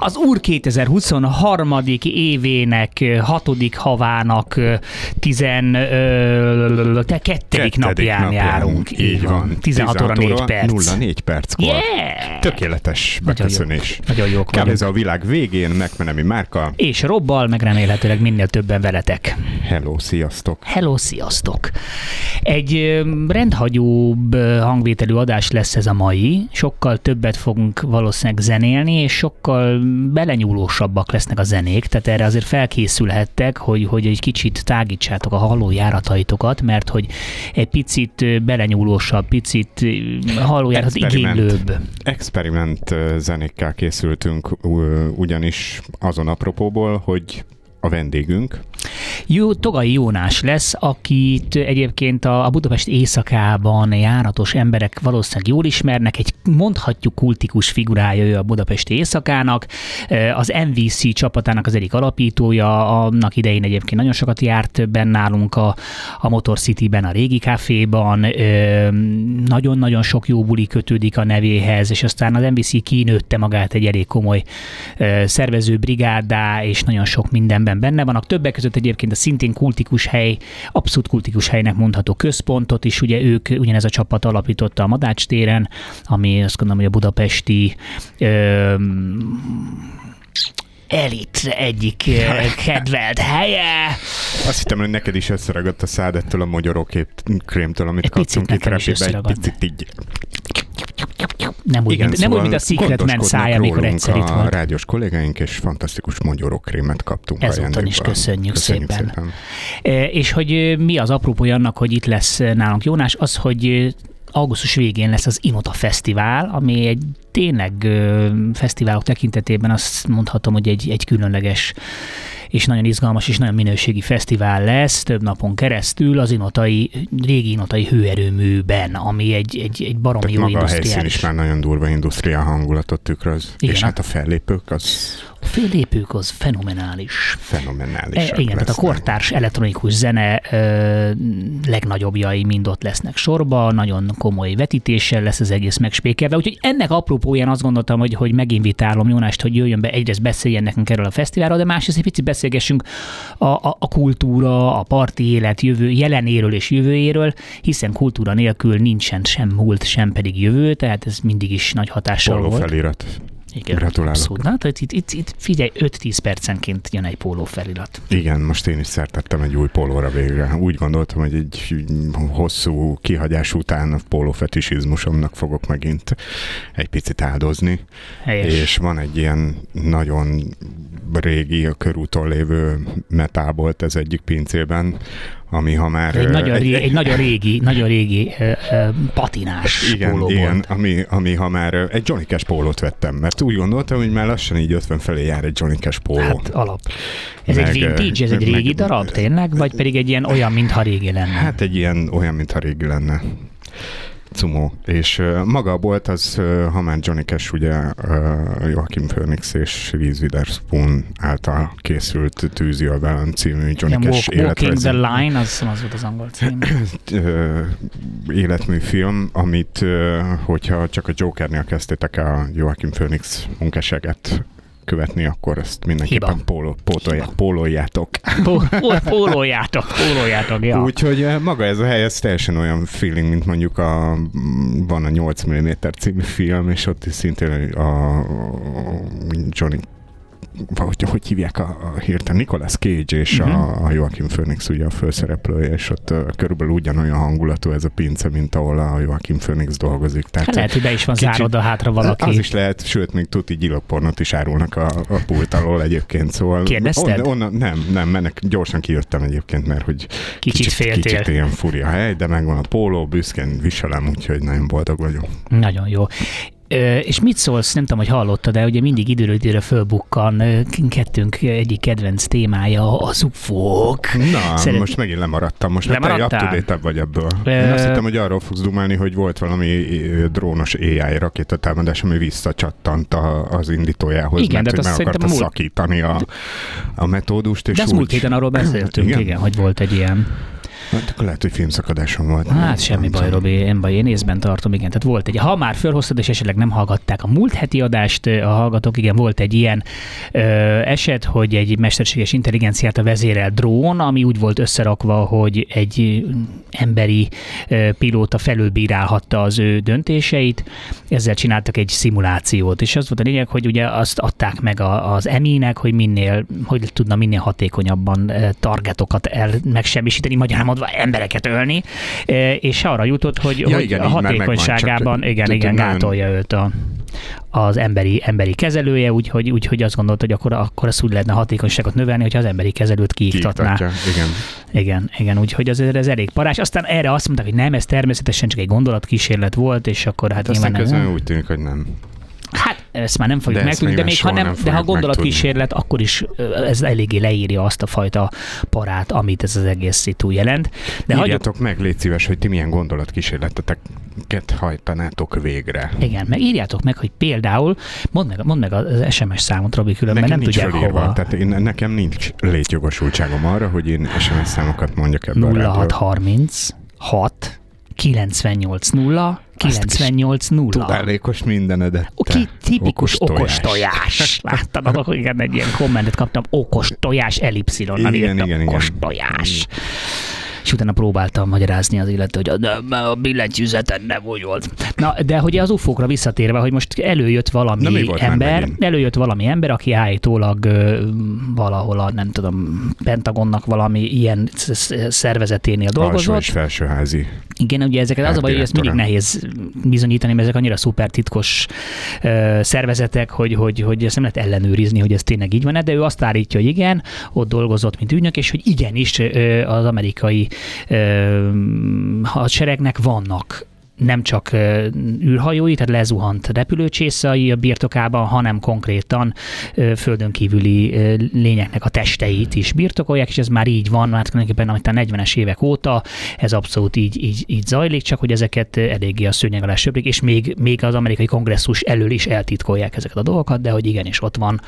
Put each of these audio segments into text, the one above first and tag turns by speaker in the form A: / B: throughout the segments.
A: Az Úr 2023. évének hatodik havának tizen, ö, te kettedik napján járunk.
B: Így van.
A: 16 óra 4 perc.
B: 04 perckor.
A: Yeah!
B: Tökéletes
A: Nagyon
B: beköszönés.
A: jó. Nagyon jók
B: Kb.
A: vagyunk.
B: ez a világ végén, megmenemi márka.
A: És Robbal, meg remélhetőleg minél többen veletek.
B: Hello, sziasztok.
A: Hello, sziasztok! Egy rendhagyóbb hangvételű adás lesz ez a mai, sokkal többet fogunk valószínűleg zenélni, és sokkal belenyúlósabbak lesznek a zenék, tehát erre azért felkészülhettek, hogy, hogy egy kicsit tágítsátok a hallójárataitokat, mert hogy egy picit belenyúlósabb, picit hallójárat igénylőbb.
B: Experiment zenékkel készültünk, ugyanis azon apropóból, hogy a vendégünk,
A: Jó, Togai Jónás lesz, akit egyébként a, a Budapest éjszakában járatos emberek valószínűleg jól ismernek, egy mondhatjuk kultikus figurája ő a Budapesti éjszakának, az MVC csapatának az egyik alapítója, annak idején egyébként nagyon sokat járt benn nálunk a, a Motor City-ben, a régi kávéban, Eh, nagyon-nagyon sok jó buli kötődik a nevéhez, és aztán az MVC kinőtte magát egy elég komoly szervező brigádá, és nagyon sok mindenben benne vannak. Többek között egyébként a szintén kultikus hely, abszolút kultikus helynek mondható központot is, ugye ők, ugyanez a csapat alapította a Madács téren, ami azt gondolom, hogy a budapesti ö, elit egyik kedvelt helye.
B: azt hittem, hogy neked is összeragadt a szád ettől a mogyorokét krémtől, amit
A: Egy
B: kaptunk itt repibe, egy picit így.
A: Nem úgy, mint, nem úgy, mint a Secret Man szája, amikor egyszer itt
B: a
A: volt.
B: rádiós kollégáink, és fantasztikus mogyorokrémet kaptunk ajándékba.
A: is köszönjük
B: köszönjük
A: szépen.
B: szépen.
A: E, És hogy ö, mi az apropója annak, hogy itt lesz nálunk Jónás, az, hogy augusztus végén lesz az Inota Fesztivál, ami egy tényleg ö, fesztiválok tekintetében azt mondhatom, hogy egy, egy különleges és nagyon izgalmas és nagyon minőségi fesztivál lesz több napon keresztül az inotai, régi inotai hőerőműben, ami egy, egy, egy baromi
B: Tehát
A: jó
B: maga a helyszín is már nagyon durva industriál hangulatot tükröz.
A: Igen,
B: és hát a fellépők az
A: A fellépők az fenomenális.
B: fenomenális.
A: E, igen, tehát a kortárs elektronikus zene ö, legnagyobbjai mind ott lesznek sorba, nagyon komoly vetítéssel lesz az egész megspékelve, úgyhogy ennek apropóján azt gondoltam, hogy, hogy meginvitálom Jónást, hogy jöjjön be, egyrészt beszéljen nekünk erről a fesztiválról, de másrészt egy picit beszélgessünk a, a, a kultúra, a parti élet jövő, jelenéről és jövőjéről, hiszen kultúra nélkül nincsen sem múlt, sem pedig jövő, tehát ez mindig is nagy hatással
B: Póló
A: volt.
B: felirat.
A: Igen,
B: Gratulálok.
A: Abszolút. Na, tehát itt, itt, itt figyelj, 5-10 percenként jön egy póló felirat.
B: Igen, most én is szertettem egy új pólóra végre. Úgy gondoltam, hogy egy hosszú kihagyás után a pólófetisizmusomnak fogok megint egy picit áldozni.
A: Helyes.
B: És van egy ilyen nagyon régi, a körúton lévő metábolt ez egyik pincében, ami ha már...
A: Egy, nagyon, régi, egy nagyon régi, nagyon régi patinás
B: igen,
A: póló
B: igen
A: volt.
B: ami, ami ha már egy Johnny Cash pólót vettem, mert úgy gondoltam, hogy már lassan így 50 felé jár egy Johnny Cash póló.
A: Hát alap. Ez
B: Meg,
A: egy vintage, ez egy
B: meg-
A: régi darab tényleg? Vagy pedig egy ilyen olyan, mintha régi lenne?
B: Hát egy ilyen, olyan, mintha régi lenne. Cumó. És uh, maga a bolt az, uh, ha már Johnny Cash, ugye uh, Joachim Phoenix és Reese Witherspoon által készült Tűzi a velem című Johnny
A: Ilyen
B: Cash
A: walk, Walking the Line, az, az volt az angol cím.
B: ö, életműfilm, amit, hogyha csak a Jokernél kezdtétek a Joachim Phoenix munkásságát követni, akkor ezt mindenképpen
A: Hiba.
B: póló, pótolja,
A: Hiba.
B: póloljátok.
A: Pó- pó- Pólójátok, pólójátok, ja.
B: Úgyhogy ö, maga ez a hely, ez teljesen olyan feeling, mint mondjuk a, van a 8 mm című film, és ott is szintén a Johnny hogy, hogy hívják a, a hirtelen, Nicolas Cage és
A: Mhm.
B: a, Joachim Phoenix ugye a főszereplője, és ott uh, körülbelül ugyanolyan hangulatú ez a pince, mint ahol a Joachim Phoenix dolgozik. Tehát
A: Hát lehet, hogy be is van
B: kicsit-
A: zárod a hátra valaki.
B: az is lehet, sőt, még tuti gyilokpornot is árulnak a, a pult alól egyébként, szóval...
A: Kérdezted?
B: On, onnan, nem, nem, mennek, gyorsan kijöttem egyébként, mert hogy
A: Kicsit féltél.
B: Kicsit ilyen furi a hely, de megvan a póló, büszkén viselem, úgyhogy nagyon boldog vagyok.
A: Nagyon jó. És mit szólsz, nem tudom, hogy hallottad, de ugye mindig időről időre fölbukkan ö, kettőnk egyik kedvenc témája az ufók.
B: Na,
A: Szeret-
B: most megint lemaradtam. Most hát te
A: Lemaradtál?
B: up to vagy ebből.
A: Ö-
B: Én azt hittem, hogy arról fogsz dumálni, hogy volt valami drónos AI rakétatámadás, ami visszacsattant a, az indítójához,
A: Igen,
B: mert
A: de
B: hogy meg akarta
A: múlt-
B: szakítani a, a metódust. És
A: De az
B: úgy...
A: múlt héten arról beszéltünk, Igen?
B: igen
A: hogy volt egy ilyen.
B: Hát akkor lehet, hogy filmszakadásom volt.
A: Hát semmi baj, Robi, én baj, én észben tartom, igen. Tehát volt egy, ha már felhoztad, és esetleg nem hallgatták a múlt heti adást a hallgatók, igen, volt egy ilyen ö, eset, hogy egy mesterséges intelligenciát a vezérel drón, ami úgy volt összerakva, hogy egy emberi ö, pilóta felülbírálhatta az ő döntéseit, ezzel csináltak egy szimulációt, és az volt a lényeg, hogy ugye azt adták meg a, az eminek, hogy minél, hogy tudna minél hatékonyabban targetokat el megsemmisíteni, magyarán mondva embereket ölni, és arra jutott, hogy,
B: Ja,
A: hogy
B: igen,
A: a hatékonyságában,
B: csak-
A: igen, igen, gátolja őt a, az emberi, emberi kezelője, úgyhogy úgy, hogy azt gondolt, hogy akkor, akkor azt úgy lehetne hatékonyságot növelni, hogyha az emberi kezelőt kiiktatná.
B: Kiiktatja, Igen.
A: Igen, igen, úgyhogy azért ez elég parás. Aztán erre azt mondták, hogy nem, ez természetesen csak egy gondolatkísérlet volt, és akkor hát
B: Hát aztán
A: nyilván
B: közben
A: nem.
B: úgy tűnik, hogy nem.
A: Ezt már nem fogjuk megtudni, de
B: még
A: ha, nem, de ha gondolatkísérlet, akkor is ez eléggé leírja azt a fajta parát, amit ez az egész szitu jelent. De hagyjuk,
B: Írjátok meg, légy szíves, hogy ti milyen gondolatkísérleteket hajtanátok végre.
A: igen, meg írjátok meg, hogy például, mondd meg, mondd meg az SMS számot, Robi, különben
B: Nekem
A: nem tudják
B: felírva,
A: hova.
B: tehát én, nekem nincs létjogosultságom arra, hogy én SMS számokat mondjak ebbe a rádióba.
A: 0630 6 98 0 98 0.
B: Tudálékos mindenedet. Te
A: tipikus okos,
B: okos
A: tojás. Láttad, akkor igen, egy ilyen kommentet kaptam, okos tojás elipszilonnal
B: Igen,
A: írtam,
B: igen, igen.
A: okos tojás. És utána próbáltam magyarázni az illető, hogy a, a billentyűzeten nem úgy volt. Na, de hogy az ufókra visszatérve, hogy most előjött valami
B: Na, volt
A: ember, előjött valami ember, aki állítólag ö, valahol a, nem tudom, Pentagonnak valami ilyen sz- sz- szervezeténél
B: Alsó
A: dolgozott.
B: és felsőházi.
A: Igen, ugye ezeket az a baj, hogy ezt mindig nehéz bizonyítani, mert ezek annyira szuper titkos ö, szervezetek, hogy, hogy, hogy ezt nem lehet ellenőrizni, hogy ez tényleg így van de ő azt állítja, hogy igen, ott dolgozott, mint ügynök, és hogy igenis ö, az amerikai ö, hadseregnek vannak nem csak űrhajói, tehát lezuhant repülőcsészai a birtokában, hanem konkrétan földön kívüli lényeknek a testeit is birtokolják, és ez már így van, már tulajdonképpen amit a 40-es évek óta, ez abszolút így, így, így zajlik, csak hogy ezeket eléggé a szőnyeg alá söprik, és még, még az amerikai kongresszus elől is eltitkolják ezeket a dolgokat, de hogy igenis ott van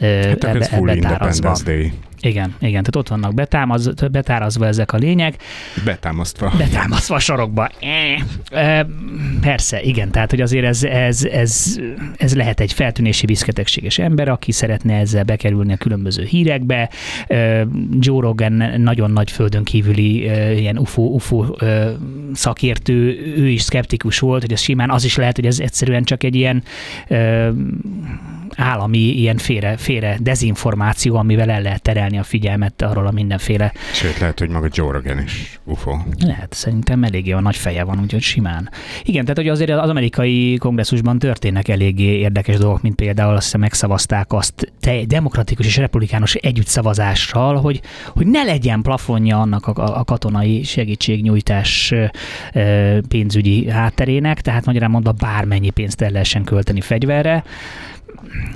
B: Hát
A: ebbe, ebbe tárazva.
B: Independence Day.
A: Igen, igen, tehát ott vannak betámaz, betárazva ezek a lények,
B: Betámasztva.
A: betámasztva a sarokba. E, persze, igen, tehát hogy azért ez, ez, ez, ez lehet egy feltűnési viszketegséges ember, aki szeretne ezzel bekerülni a különböző hírekbe. E, Joe Rogan nagyon nagy földön kívüli e, ilyen UFO, UFO e, szakértő, ő is szkeptikus volt, hogy ez simán az is lehet, hogy ez egyszerűen csak egy ilyen e, állami ilyen félre, félre dezinformáció, amivel el lehet terelni a figyelmet arról a mindenféle
B: Sőt, lehet, hogy maga Joe Rogan is UFO.
A: lehet, szerintem eléggé a nagy feje van, úgyhogy simán. Igen, tehát hogy azért az amerikai kongresszusban történnek eléggé érdekes dolgok, mint például azt hiszem megszavazták azt te, demokratikus és republikánus együttszavazással, hogy, hogy ne legyen plafonja annak a, a katonai segítségnyújtás ö, pénzügyi hátterének, tehát magyarán mondva bármennyi pénzt el lehessen költeni fegyverre.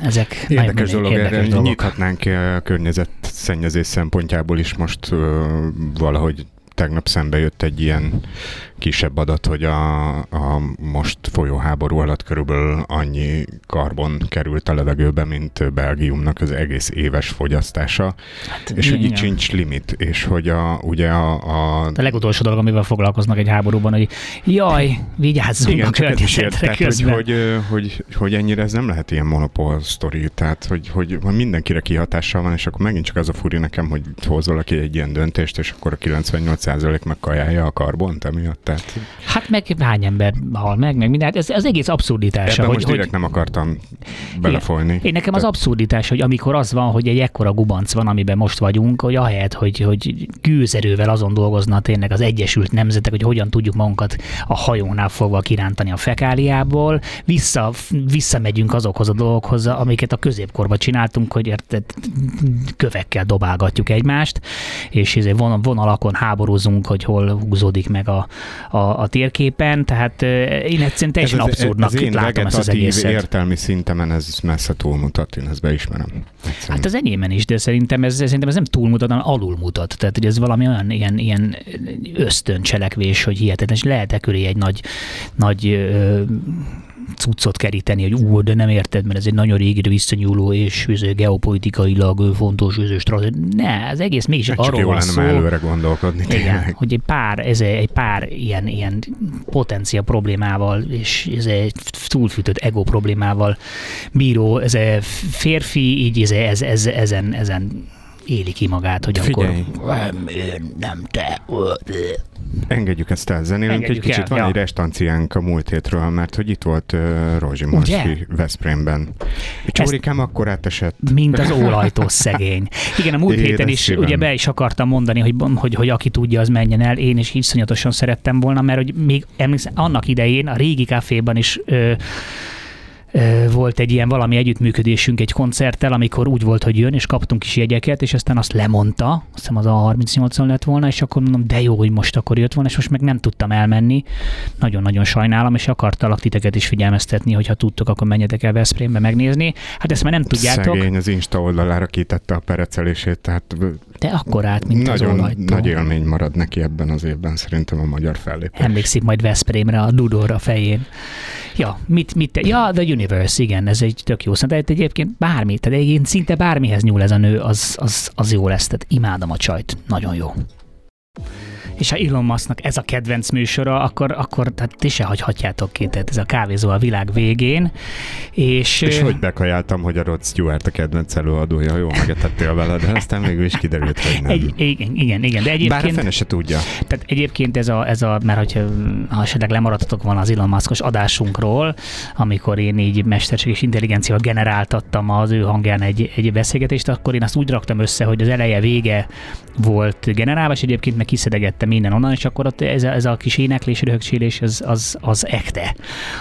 A: Ezek
B: Érdekes
A: nagyon
B: dolog,
A: érdekes
B: erre
A: dolgok.
B: nyithatnánk eh, környezetszennyezés szempontjából is most ö, valahogy tegnap szembe jött egy ilyen kisebb adat, hogy a, a most folyó háború alatt körülbelül annyi karbon került a levegőbe, mint Belgiumnak az egész éves fogyasztása,
A: Hát,
B: és hogy itt sincs limit, és hogy a, ugye a, a
A: A legutolsó dolog, amivel foglalkoznak egy háborúban, hogy jaj, vigyázzunk
B: igen,
A: a környezetre
B: hogy,
A: közben.
B: hogy, ö, hogy, hogy ennyire ez nem lehet ilyen monopól sztori, tehát hogy, hogy mindenkire kihatással van, és akkor megint csak az a furi nekem, hogy hoz valaki egy ilyen döntést, és akkor a 98% megkajálja a karbont emiatt. Tehát
A: Hát meg hány ember hal meg, meg minden. Hát Ez az egész abszurditása.
B: ebben
A: hogy,
B: most
A: hogy,
B: direkt nem akartam belefolyni.
A: én nekem az
B: Tehát-
A: abszurditás, hogy amikor az van, hogy egy ekkora gubanc van, amiben most vagyunk, hogy ahelyett, hogy, hogy gőzerővel azon dolgozna tényleg az Egyesült Nemzetek, hogy hogyan tudjuk magunkat a hajónál fogva kirántani a fekáliából, vissza, visszamegyünk azokhoz a dolgokhoz, amiket a középkorban csináltunk, hogy érted, kövekkel dobálgatjuk egymást, és ezért von- vonalakon háborúzunk, hogy hol húzódik meg a, a, a térképen, tehát eh, én egyszerűen teljesen
B: ez,
A: abszurdnak
B: ez én
A: látom ezt az egészet.
B: értelmi szintemen ez messze túlmutat, én ezt beismerem. Egyszerűen.
A: Hát az enyémben is, de szerintem ez, szerintem ez nem túlmutat, hanem alulmutat. Tehát, hogy ez valami olyan ilyen, ilyen ösztöncselekvés, hogy hihetetlen, és lehet-e köré egy nagy, nagy ö, cuccot keríteni, hogy ú, de nem érted, mert ez egy nagyon régire visszanyúló és geopolitikailag fontos stratégia. Ne, az egész mégis
B: csak
A: arról
B: jó lenne
A: szó.
B: előre gondolkodni.
A: Igen, Igen, hogy egy pár, ez egy pár ilyen, ilyen potencia problémával és ez egy túlfűtött ego problémával bíró ez egy férfi, így ez, ez, ez, ezen, ezen éli ki magát, hogy
B: Figyelj.
A: akkor nem, én, nem te.
B: Engedjük ezt el, zenélünk egy
A: Engedjük
B: kicsit.
A: el,
B: Van
A: ja.
B: egy restanciánk a múlt hétről, mert hogy itt volt uh, Rózsi Morsi Veszprémben. Csórikám akkor átesett.
A: Mint az ólajtó szegény. Igen, a múlt
B: Édes
A: héten is
B: szívem.
A: ugye be is akartam mondani, hogy, hogy, hogy aki tudja, az menjen el. Én is iszonyatosan szerettem volna, mert hogy még emlékszem, annak idején a régi káféban is ö, volt egy ilyen valami együttműködésünk egy koncerttel, amikor úgy volt, hogy jön, és kaptunk is jegyeket, és aztán azt lemondta, azt hiszem az a 38-on lett volna, és akkor mondom, de jó, hogy most akkor jött volna, és most meg nem tudtam elmenni. Nagyon-nagyon sajnálom, és akartalak titeket is figyelmeztetni, hogy ha tudtok, akkor menjetek el Veszprémbe megnézni. Hát ezt már nem tudjátok,
B: Szegény az Insta oldalára kitette a perecelését, tehát
A: de akkor át, mint az
B: nagyon
A: olajtó.
B: nagy élmény marad neki ebben az évben szerintem a magyar fellépés.
A: Emlékszik majd Veszprémre a Dudorra fején. Ja, mit, mit te? Ja, The Universe, igen, ez egy tök jó szó. Tehát egyébként bármi, tehát egyébként szinte bármihez nyúl ez a nő, az, az, az jó lesz. Tehát imádom a csajt. Nagyon jó. És ha Elon Musknak ez a kedvenc műsora, akkor, akkor tehát ti se hagyhatjátok ki, tehát ez a kávézó a világ végén. És,
B: És hogy bekajáltam, hogy a Rod Stewart a kedvenc előadója, jó megetettél vele, de aztán végül is kiderült, hogy nem.
A: egy, igen, igen, igen, de
B: Bár a
A: egyébként...
B: fene se tudja.
A: Tehát egyébként ez a, ez a mert hogyha ha esetleg lemaradtatok volna az Elon Muskos adásunkról, amikor én így mesterséges intelligenciával generáltattam az ő hangján egy, egy beszélgetést, akkor én azt úgy raktam össze, hogy az eleje vége volt generálva, és egyébként meg kiszedegettem minden onnan, és akkor ott ez a, ez a kis éneklés, röhögcsélés, az, az, az ekte.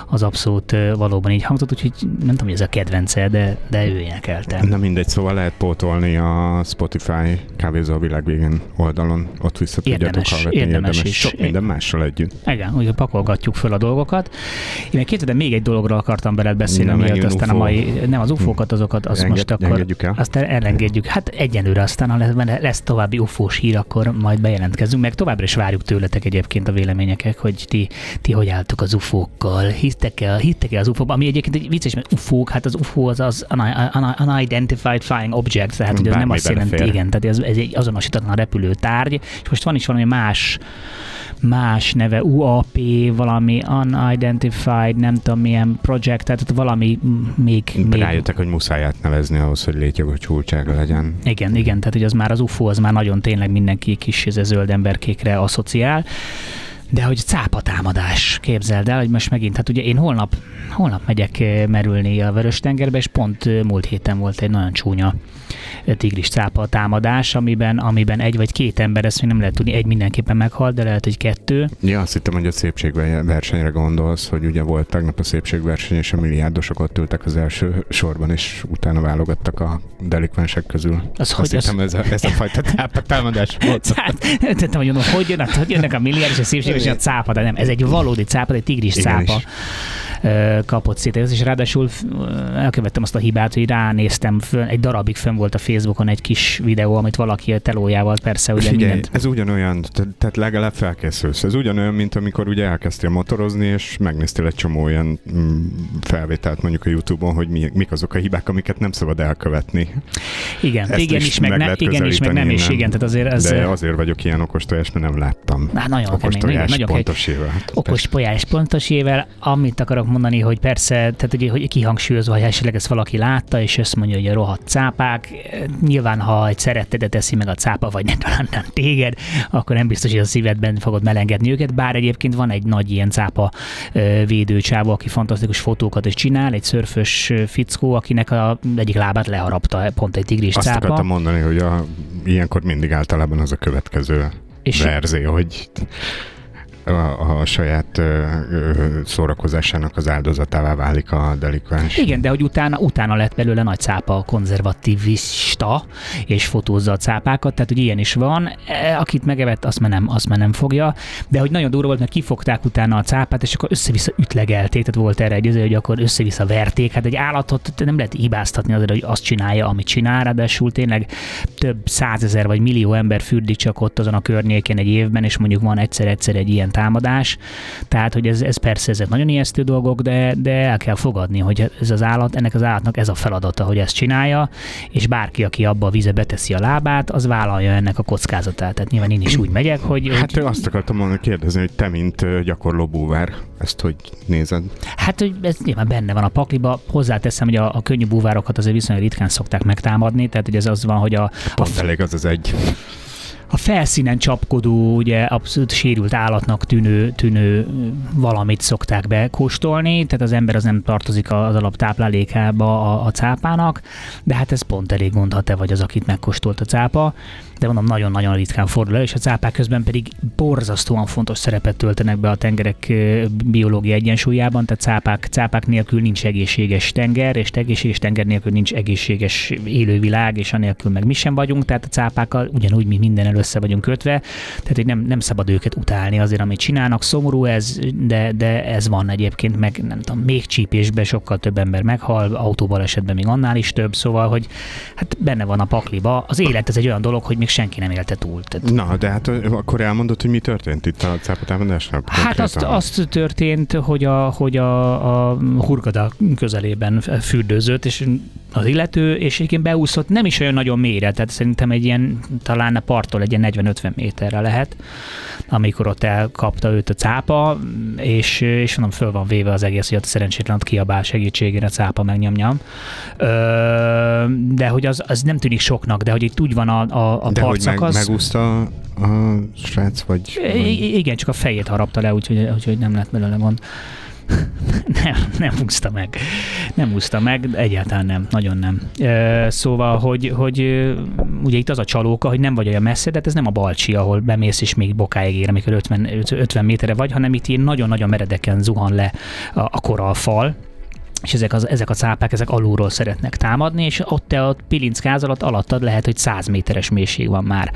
A: Az abszolút valóban így hangzott, úgyhogy nem tudom, hogy ez a kedvence, de, de ő énekelte.
B: Na mindegy, szóval lehet pótolni a Spotify kávézó a világ végén oldalon, ott vissza tudjátok
A: Érdemes,
B: hallgatni,
A: érdemes is.
B: sok minden mással együtt.
A: Igen, úgy pakolgatjuk föl a dolgokat. Én meg képzeld, még egy dologról akartam veled beszélni,
B: megint
A: aztán a
B: UFO.
A: mai, nem az ufókat, azokat azt
B: Enged-
A: most akkor
B: el?
A: azt elengedjük. Hát egyenlőre aztán, ha lesz, lesz további ufós hír, akkor majd bejelentkezünk, meg továbbra is várjuk tőletek egyébként a véleményeket, hogy ti, ti hogy álltok az ufókkal, hittek-e, hittek-e az ufóban, ami egyébként egy vicces, mert ufók, hát az ufó az az un- un- unidentified flying object, tehát hogy az nem azt jelenti, igen, tehát ez, ez egy azonosítatlan repülő tárgy, és most van is valami más más neve, UAP, valami unidentified, nem tudom milyen project, tehát valami még, még
B: Rájöttek, hogy muszáj átnevezni ahhoz, hogy létjogosultsága legyen.
A: igen, igen, tehát hogy az már az UFO, az már nagyon tényleg mindenki kis ez zöld emberkékre asszociál. De hogy cápa támadás, képzeld el, hogy most megint, hát ugye én holnap, holnap megyek merülni a Vörös-tengerbe, és pont múlt héten volt egy nagyon csúnya tigris cápa támadás, amiben, amiben egy vagy két ember, ezt még nem lehet tudni, egy mindenképpen meghalt, de lehet, hogy kettő.
B: Ja, azt hittem, hogy a szépségversenyre gondolsz, hogy ugye volt tegnap a szépségverseny, és a milliárdosok ott ültek az első sorban, és utána válogattak a delikvensek közül.
A: Az,
B: Azt
A: hogy az,
B: hittem, ez a, ez a fajta támadás volt.
A: Hát, tettem, hogy mondom, hogy jönnek, hogy jönnek a milliárd és a szépség, és a cápa, de nem, ez egy valódi cápa, egy tigris
B: Igen
A: cápa
B: is.
A: kapott szét. Ez is ráadásul elkövettem azt a hibát, hogy ránéztem, fönn, egy darabig fönn volt a Facebookon egy kis videó, amit valaki a telójával persze ugye
B: Figyelj,
A: mindent.
B: ez ugyanolyan, te- tehát legalább felkészülsz. Ez ugyanolyan, mint amikor ugye elkezdtél motorozni, és megnéztél egy csomó olyan mm, felvételt mondjuk a Youtube-on, hogy mi, mik azok a hibák, amiket nem szabad elkövetni.
A: Igen,
B: ezt
A: igen
B: is
A: is, meg,
B: meg
A: ne, igen is, meg nem is, igen, tehát azért ez
B: De azért vagyok ilyen okostojás, mert nem láttam.
A: Á, nagyon kemény,
B: okostojás
A: nagyon, nagyon kemény.
B: pontos éve.
A: okos polyás pontosével, amit akarok mondani, hogy persze, tehát ugye, hogy kihangsúlyozva, hogy esetleg ezt valaki látta, és azt mondja, hogy a rohadt cápák, nyilván, ha egy szerettedet teszi meg a cápa, vagy nem talán nem téged, akkor nem biztos, hogy a szívedben fogod melengedni őket, bár egyébként van egy nagy ilyen cápa védőcsávó, aki fantasztikus fotókat is csinál, egy szörfös fickó, akinek a egyik lábát leharapta pont egy tigris
B: Azt
A: cápa.
B: akartam mondani, hogy a, ilyenkor mindig általában az a következő
A: És-
B: verzió, hogy a, a saját ö, ö, szórakozásának az áldozatává válik a delikvens.
A: Igen, de hogy utána, utána lett belőle nagy cápa konzervativista, és fotózza a cápákat, tehát hogy ilyen is van. E, Akit megevett, azt már nem, azt már nem fogja, de hogy nagyon durva volt, mert kifogták utána a cápát, és akkor össze-vissza ütlegelték, tehát volt erre egy izé, hogy akkor össze-vissza verték. Hát egy állatot nem lehet hibáztatni azért, hogy azt csinálja, amit csinál, ráadásul tényleg több százezer vagy millió ember fürdik csak ott azon a környéken egy évben, és mondjuk van egyszer-egyszer egy ilyen támadás. Tehát, hogy ez, ez persze ezek nagyon ijesztő dolgok, de, de el kell fogadni, hogy ez az állat, ennek az állatnak ez a feladata, hogy ezt csinálja, és bárki, aki abba a vize beteszi a lábát, az vállalja ennek a kockázatát. Tehát nyilván én is úgy megyek, hogy...
B: Hát
A: hogy...
B: azt akartam mondani, kérdezni, hogy te, mint gyakorló búvár, ezt hogy nézed?
A: Hát, hogy ez nyilván benne van a pakliba. Hozzáteszem, hogy a, a könnyű búvárokat azért viszonylag ritkán szokták megtámadni, tehát hogy ez az van, hogy a...
B: Pont
A: a,
B: elég az az egy
A: a felszínen csapkodó, ugye abszolút sérült állatnak tűnő, tűnő valamit szokták bekóstolni, tehát az ember az nem tartozik az alaptáplálékába a, a cápának, de hát ez pont elég gond, ha vagy az, akit megkóstolt a cápa de mondom, nagyon-nagyon ritkán fordul elő, és a cápák közben pedig borzasztóan fontos szerepet töltenek be a tengerek biológiai egyensúlyában, tehát cápák, cápák nélkül nincs egészséges tenger, és egészséges tenger nélkül nincs egészséges élővilág, és anélkül meg mi sem vagyunk, tehát a cápákkal ugyanúgy mi minden össze vagyunk kötve, tehát hogy nem, nem szabad őket utálni azért, amit csinálnak. Szomorú ez, de, de ez van egyébként, meg nem tudom, még csípésben sokkal több ember meghal, autóbal esetben még annál is több, szóval, hogy hát benne van a pakliba. Az élet ez egy olyan dolog, hogy még senki nem élte túl.
B: Tehát... Na, de hát akkor elmondod, hogy mi történt itt a cápatámadásnál?
A: Hát azt, azt történt, hogy a, hogy a, a Hurgada közelében fürdőzött, és az illető, és egyébként beúszott nem is olyan nagyon mélyre, tehát szerintem egy ilyen, talán a parttól egy ilyen 40-50 méterre lehet, amikor ott elkapta őt a cápa, és, és mondom, föl van véve az egész, hogy ott szerencsétlen ott kiabál segítségére a cápa megnyomja. De hogy az, az nem tűnik soknak, de hogy itt úgy van a, a, a
B: de hogy meg, az... megúszta a srác, vagy,
A: vagy... Igen, csak a fejét harapta le, úgyhogy, úgyhogy nem lett belőle gond. nem, nem úszta meg. Nem úszta meg, egyáltalán nem, nagyon nem. Szóval, hogy, hogy ugye itt az a csalóka, hogy nem vagy olyan messze, de hát ez nem a Balcsi, ahol bemész és még bokáig ér, amikor 50, 50 méterre vagy, hanem itt ilyen nagyon-nagyon meredeken zuhan le a, a koralfal, és ezek, az, ezek a cápák, ezek alulról szeretnek támadni, és ott te a pilinckázal alatt alattad lehet, hogy 100 méteres mélység van már,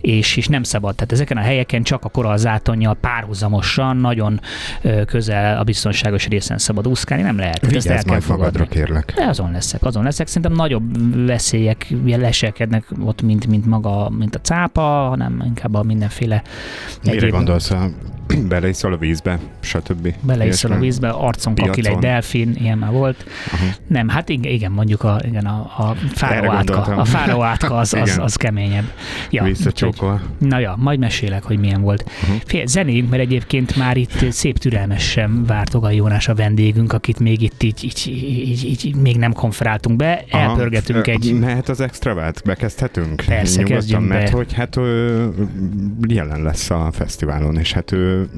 A: és, és nem szabad. Tehát ezeken a helyeken csak a korallzátonnyal párhuzamosan, nagyon közel a biztonságos részen szabad úszkálni, nem lehet.
B: Vigyázz ezt el kell majd magadra, kérlek.
A: De azon leszek, azon leszek. Szerintem nagyobb veszélyek leselkednek ott, mint, mint maga, mint a cápa, hanem inkább a mindenféle...
B: Mire egyéb... gondolsz? Beleiszol a vízbe, stb.
A: Beleiszol a vízbe, arcon kakil egy delfin, ilyen már volt. Uh-huh. Nem, hát igen, mondjuk a, igen, a, a fáró átka, a fáró átka az, az, az keményebb.
B: Ja, Visszacsókol.
A: Na ja, majd mesélek, hogy milyen volt. Uh-huh. Fél, zenéjünk, mert egyébként már itt szép türelmesen várt Ogai Jónás a vendégünk, akit még itt így, így, így, így, így még nem konferáltunk be. Aha. Elpörgetünk egy...
B: Mehet az extravát? Bekezdhetünk?
A: Persze, Nyugodtan, kezdjünk
B: mert be. hogy hát ő jelen lesz a fesztiválon, és hát ő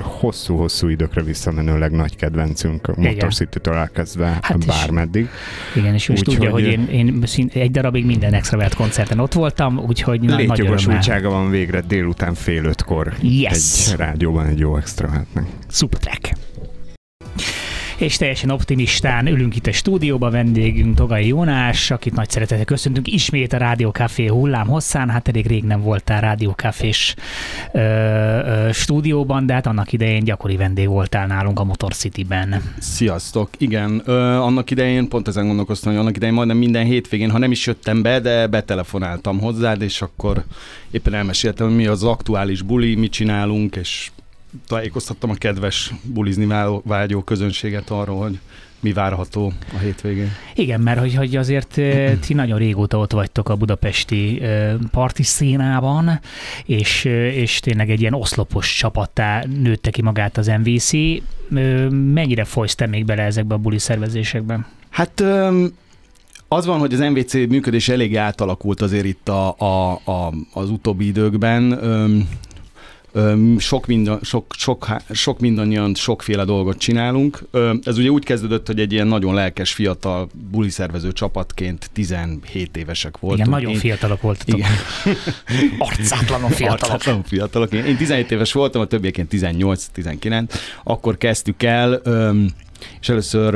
B: hosszú-hosszú időkre visszamenőleg nagy kedvencünk, a Motor City-től elkezdve hát bármeddig.
A: Igen, és most tudja, hogy, hogy én, én egy darabig minden extravert koncerten ott voltam, úgyhogy nagy
B: Létjogosultsága van végre délután fél ötkor
A: yes.
B: egy rádióban egy jó extravertnek.
A: Super track és teljesen optimistán ülünk itt a stúdióba, vendégünk Togai Jónás, akit nagy szeretettel köszöntünk ismét a Rádió Café hullám hosszán, hát elég rég nem voltál Rádió Cafés ö, ö, stúdióban, de hát annak idején gyakori vendég voltál nálunk a Motor City-ben.
C: Sziasztok! Igen, ö, annak idején pont ezen gondolkoztam, hogy annak idején majdnem minden hétvégén, ha nem is jöttem be, de betelefonáltam hozzád, és akkor éppen elmeséltem, hogy mi az aktuális buli, mit csinálunk, és tájékoztattam a kedves bulizni vágyó közönséget arról, hogy mi várható a hétvégén.
A: Igen, mert hogy, hogy azért eh, ti nagyon régóta ott vagytok a budapesti eh, parti színában, és, eh, és tényleg egy ilyen oszlopos csapattá nőtte ki magát az MVC. Mennyire folysz te még bele ezekbe a buli szervezésekben?
C: Hát az van, hogy az MVC működés elég átalakult azért itt a, a, a, az utóbbi időkben sok, minden, sok, sok, sok mindannyian sokféle dolgot csinálunk. Ez ugye úgy kezdődött, hogy egy ilyen nagyon lelkes, fiatal buliszervező csapatként 17 évesek voltunk.
A: Igen, nagyon Én... fiatalok voltatok. Igen. Arcátlanul fiatalok.
C: Arcátlanul fiatalok. Én 17 éves voltam, a többiekén 18-19. Akkor kezdtük el, és először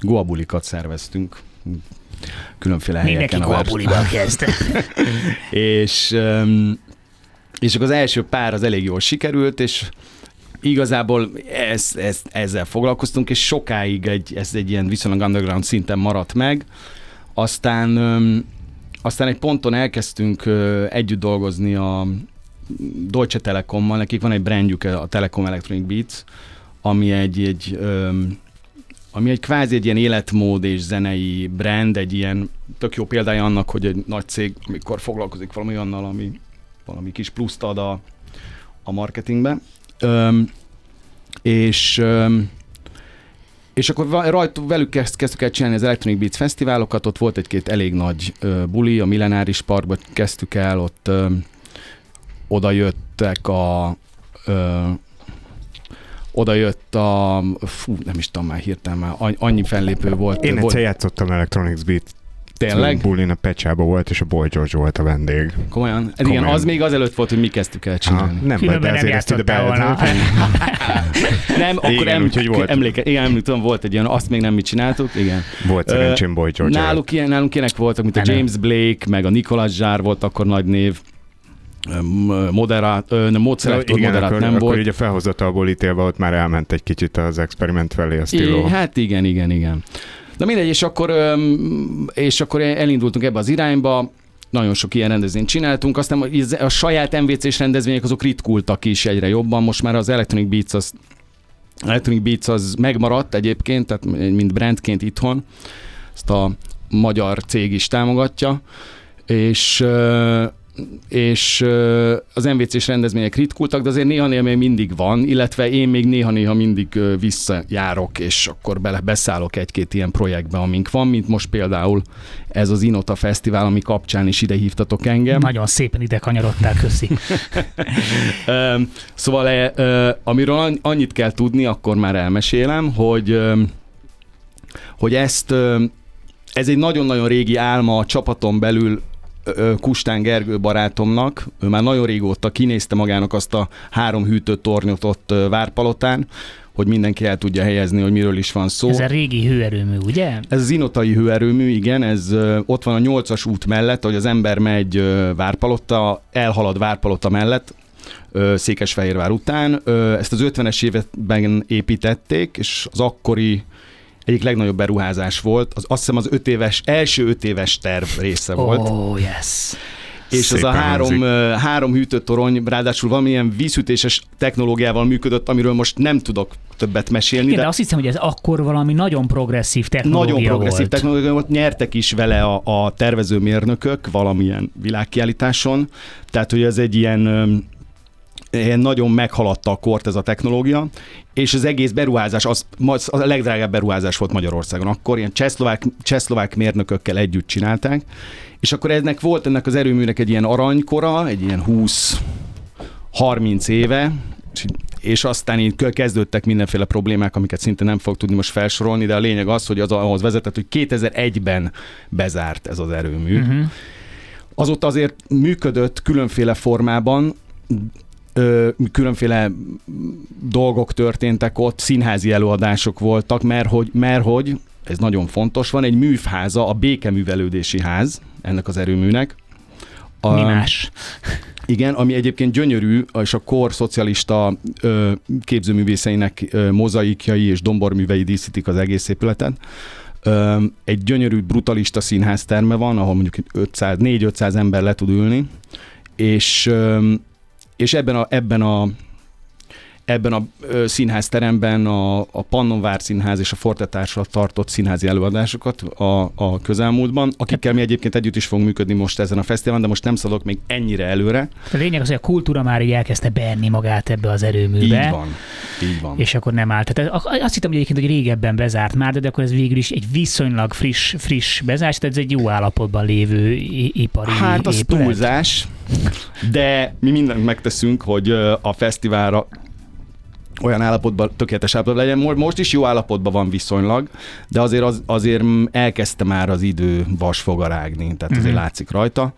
C: goabulikat szerveztünk különféle helyeken.
A: Mindenki goabulival kezdte.
C: és és akkor az első pár az elég jól sikerült, és igazából ez, ez, ezzel foglalkoztunk, és sokáig egy, ez egy ilyen viszonylag underground szinten maradt meg. Aztán, aztán egy ponton elkezdtünk együtt dolgozni a Deutsche Telekommal, nekik van egy brandjük, a Telekom Electronic Beats, ami egy, egy ami egy kvázi egy ilyen életmód és zenei brand, egy ilyen tök jó példája annak, hogy egy nagy cég, amikor foglalkozik valami olyannal, ami valami kis pluszt ad a, a marketingbe. Öm, és öm, és akkor rajt, velük kezd, kezdtük el csinálni az Electronic Beats fesztiválokat, ott volt egy-két elég nagy ö, buli, a Millenáris Parkban kezdtük el, ott ö, oda jöttek a ö, oda jött a, fú, nem is tudom már hirtelen már, annyi fellépő volt.
B: Én
C: volt,
B: egyszer játszottam Electronics Beat
C: Tényleg?
B: Bulin a Pecsába volt, és a Boy George volt a vendég.
C: Komolyan? Ez igen, az még azelőtt volt, hogy mi kezdtük el csinálni.
B: Ah, nem baj, de ezért ezt ide
A: volna.
C: nem, akkor igen, em, úgyhogy volt. Emléke, igen, emlékszem, volt egy olyan, azt még nem mi csináltuk, igen.
B: Volt szerencsém Boy George.
C: Náluk, ilyen, nálunk ilyenek voltak, mint a James Blake, meg a Nicholas Zsár volt akkor nagy név moderát, nem, módszerektor
B: igen,
C: moderát
B: akkor,
C: nem
B: akkor
C: volt.
B: így a felhozatalból ítélve ott már elment egy kicsit az experiment felé a stíló.
C: Hát igen, igen, igen. Na mindegy, és akkor, és akkor elindultunk ebbe az irányba, nagyon sok ilyen rendezvényt csináltunk, aztán a saját MVC-s rendezvények azok ritkultak is egyre jobban, most már az Electronic Beats az Electronic Beats az megmaradt egyébként, tehát mint brandként itthon, ezt a magyar cég is támogatja, és és az MVC-s rendezvények ritkultak, de azért néha-néha még mindig van, illetve én még néha-néha mindig visszajárok, és akkor bele beszállok egy-két ilyen projektbe, amink van, mint most például ez az Inota Fesztivál, ami kapcsán is ide hívtatok engem.
A: Nagyon szépen ide kanyarodtál, köszi.
C: szóval amiről annyit kell tudni, akkor már elmesélem, hogy hogy ezt ez egy nagyon-nagyon régi álma a csapaton belül Kustán Gergő barátomnak, ő már nagyon régóta kinézte magának azt a három hűtött tornyot ott Várpalotán, hogy mindenki el tudja helyezni, hogy miről is van szó.
A: Ez a régi hőerőmű, ugye?
C: Ez az inotai hőerőmű, igen, ez ott van a nyolcas út mellett, hogy az ember megy Várpalotta, elhalad Várpalotta mellett, Székesfehérvár után. Ezt az 50-es években építették, és az akkori egyik legnagyobb beruházás volt. Az, azt hiszem az öt éves, első öt éves terv része volt.
A: Oh, yes.
C: És Szépen az a három, három hűtőtorony ráadásul valamilyen vízhűtéses technológiával működött, amiről most nem tudok többet mesélni.
A: Igen, de, de azt hiszem, hogy ez akkor valami nagyon progresszív technológia
C: Nagyon progresszív
A: volt.
C: technológia volt. Nyertek is vele a, a tervezőmérnökök valamilyen világkiállításon. Tehát, hogy ez egy ilyen nagyon meghaladta a kort ez a technológia, és az egész beruházás, az, az a legdrágább beruházás volt Magyarországon. Akkor ilyen csehszlovák, csehszlovák mérnökökkel együtt csinálták, és akkor ennek volt ennek az erőműnek egy ilyen aranykora, egy ilyen 20-30 éve, és aztán így kezdődtek mindenféle problémák, amiket szinte nem fog tudni most felsorolni, de a lényeg az, hogy az ahhoz vezetett, hogy 2001-ben bezárt ez az erőmű. Uh-huh. Azóta azért működött különféle formában, ö, különféle dolgok történtek ott, színházi előadások voltak, mert hogy, mert hogy ez nagyon fontos, van egy művháza, a békeművelődési ház ennek az erőműnek.
A: A, Mi más?
C: Igen, ami egyébként gyönyörű, és a kor szocialista ö, képzőművészeinek ö, mozaikjai és domborművei díszítik az egész épületet. Ö, egy gyönyörű brutalista színház terme van, ahol mondjuk 500, 4-500 ember le tud ülni, és ö, és ebben a, ebben a ebben a színházteremben a, a Pannonvár Színház és a Forte Társulat tartott színházi előadásokat a, a közelmúltban, akikkel mi egyébként együtt is fogunk működni most ezen a fesztiválon, de most nem szadok még ennyire előre.
A: A lényeg az, hogy a kultúra már így elkezdte beerni magát ebbe az erőműbe.
C: Így van, így van.
A: És akkor nem állt. Tehát azt hittem hogy egyébként, hogy régebben bezárt már, de akkor ez végül is egy viszonylag friss, friss bezárás, tehát ez egy jó állapotban lévő ipari
C: Hát az
A: épület.
C: túlzás, de mi mindent megteszünk, hogy a fesztiválra olyan állapotban, tökéletes állapotban legyen. Most is jó állapotban van viszonylag, de azért, az, azért elkezdte már az idő vasfogarágni, tehát azért mhm. látszik rajta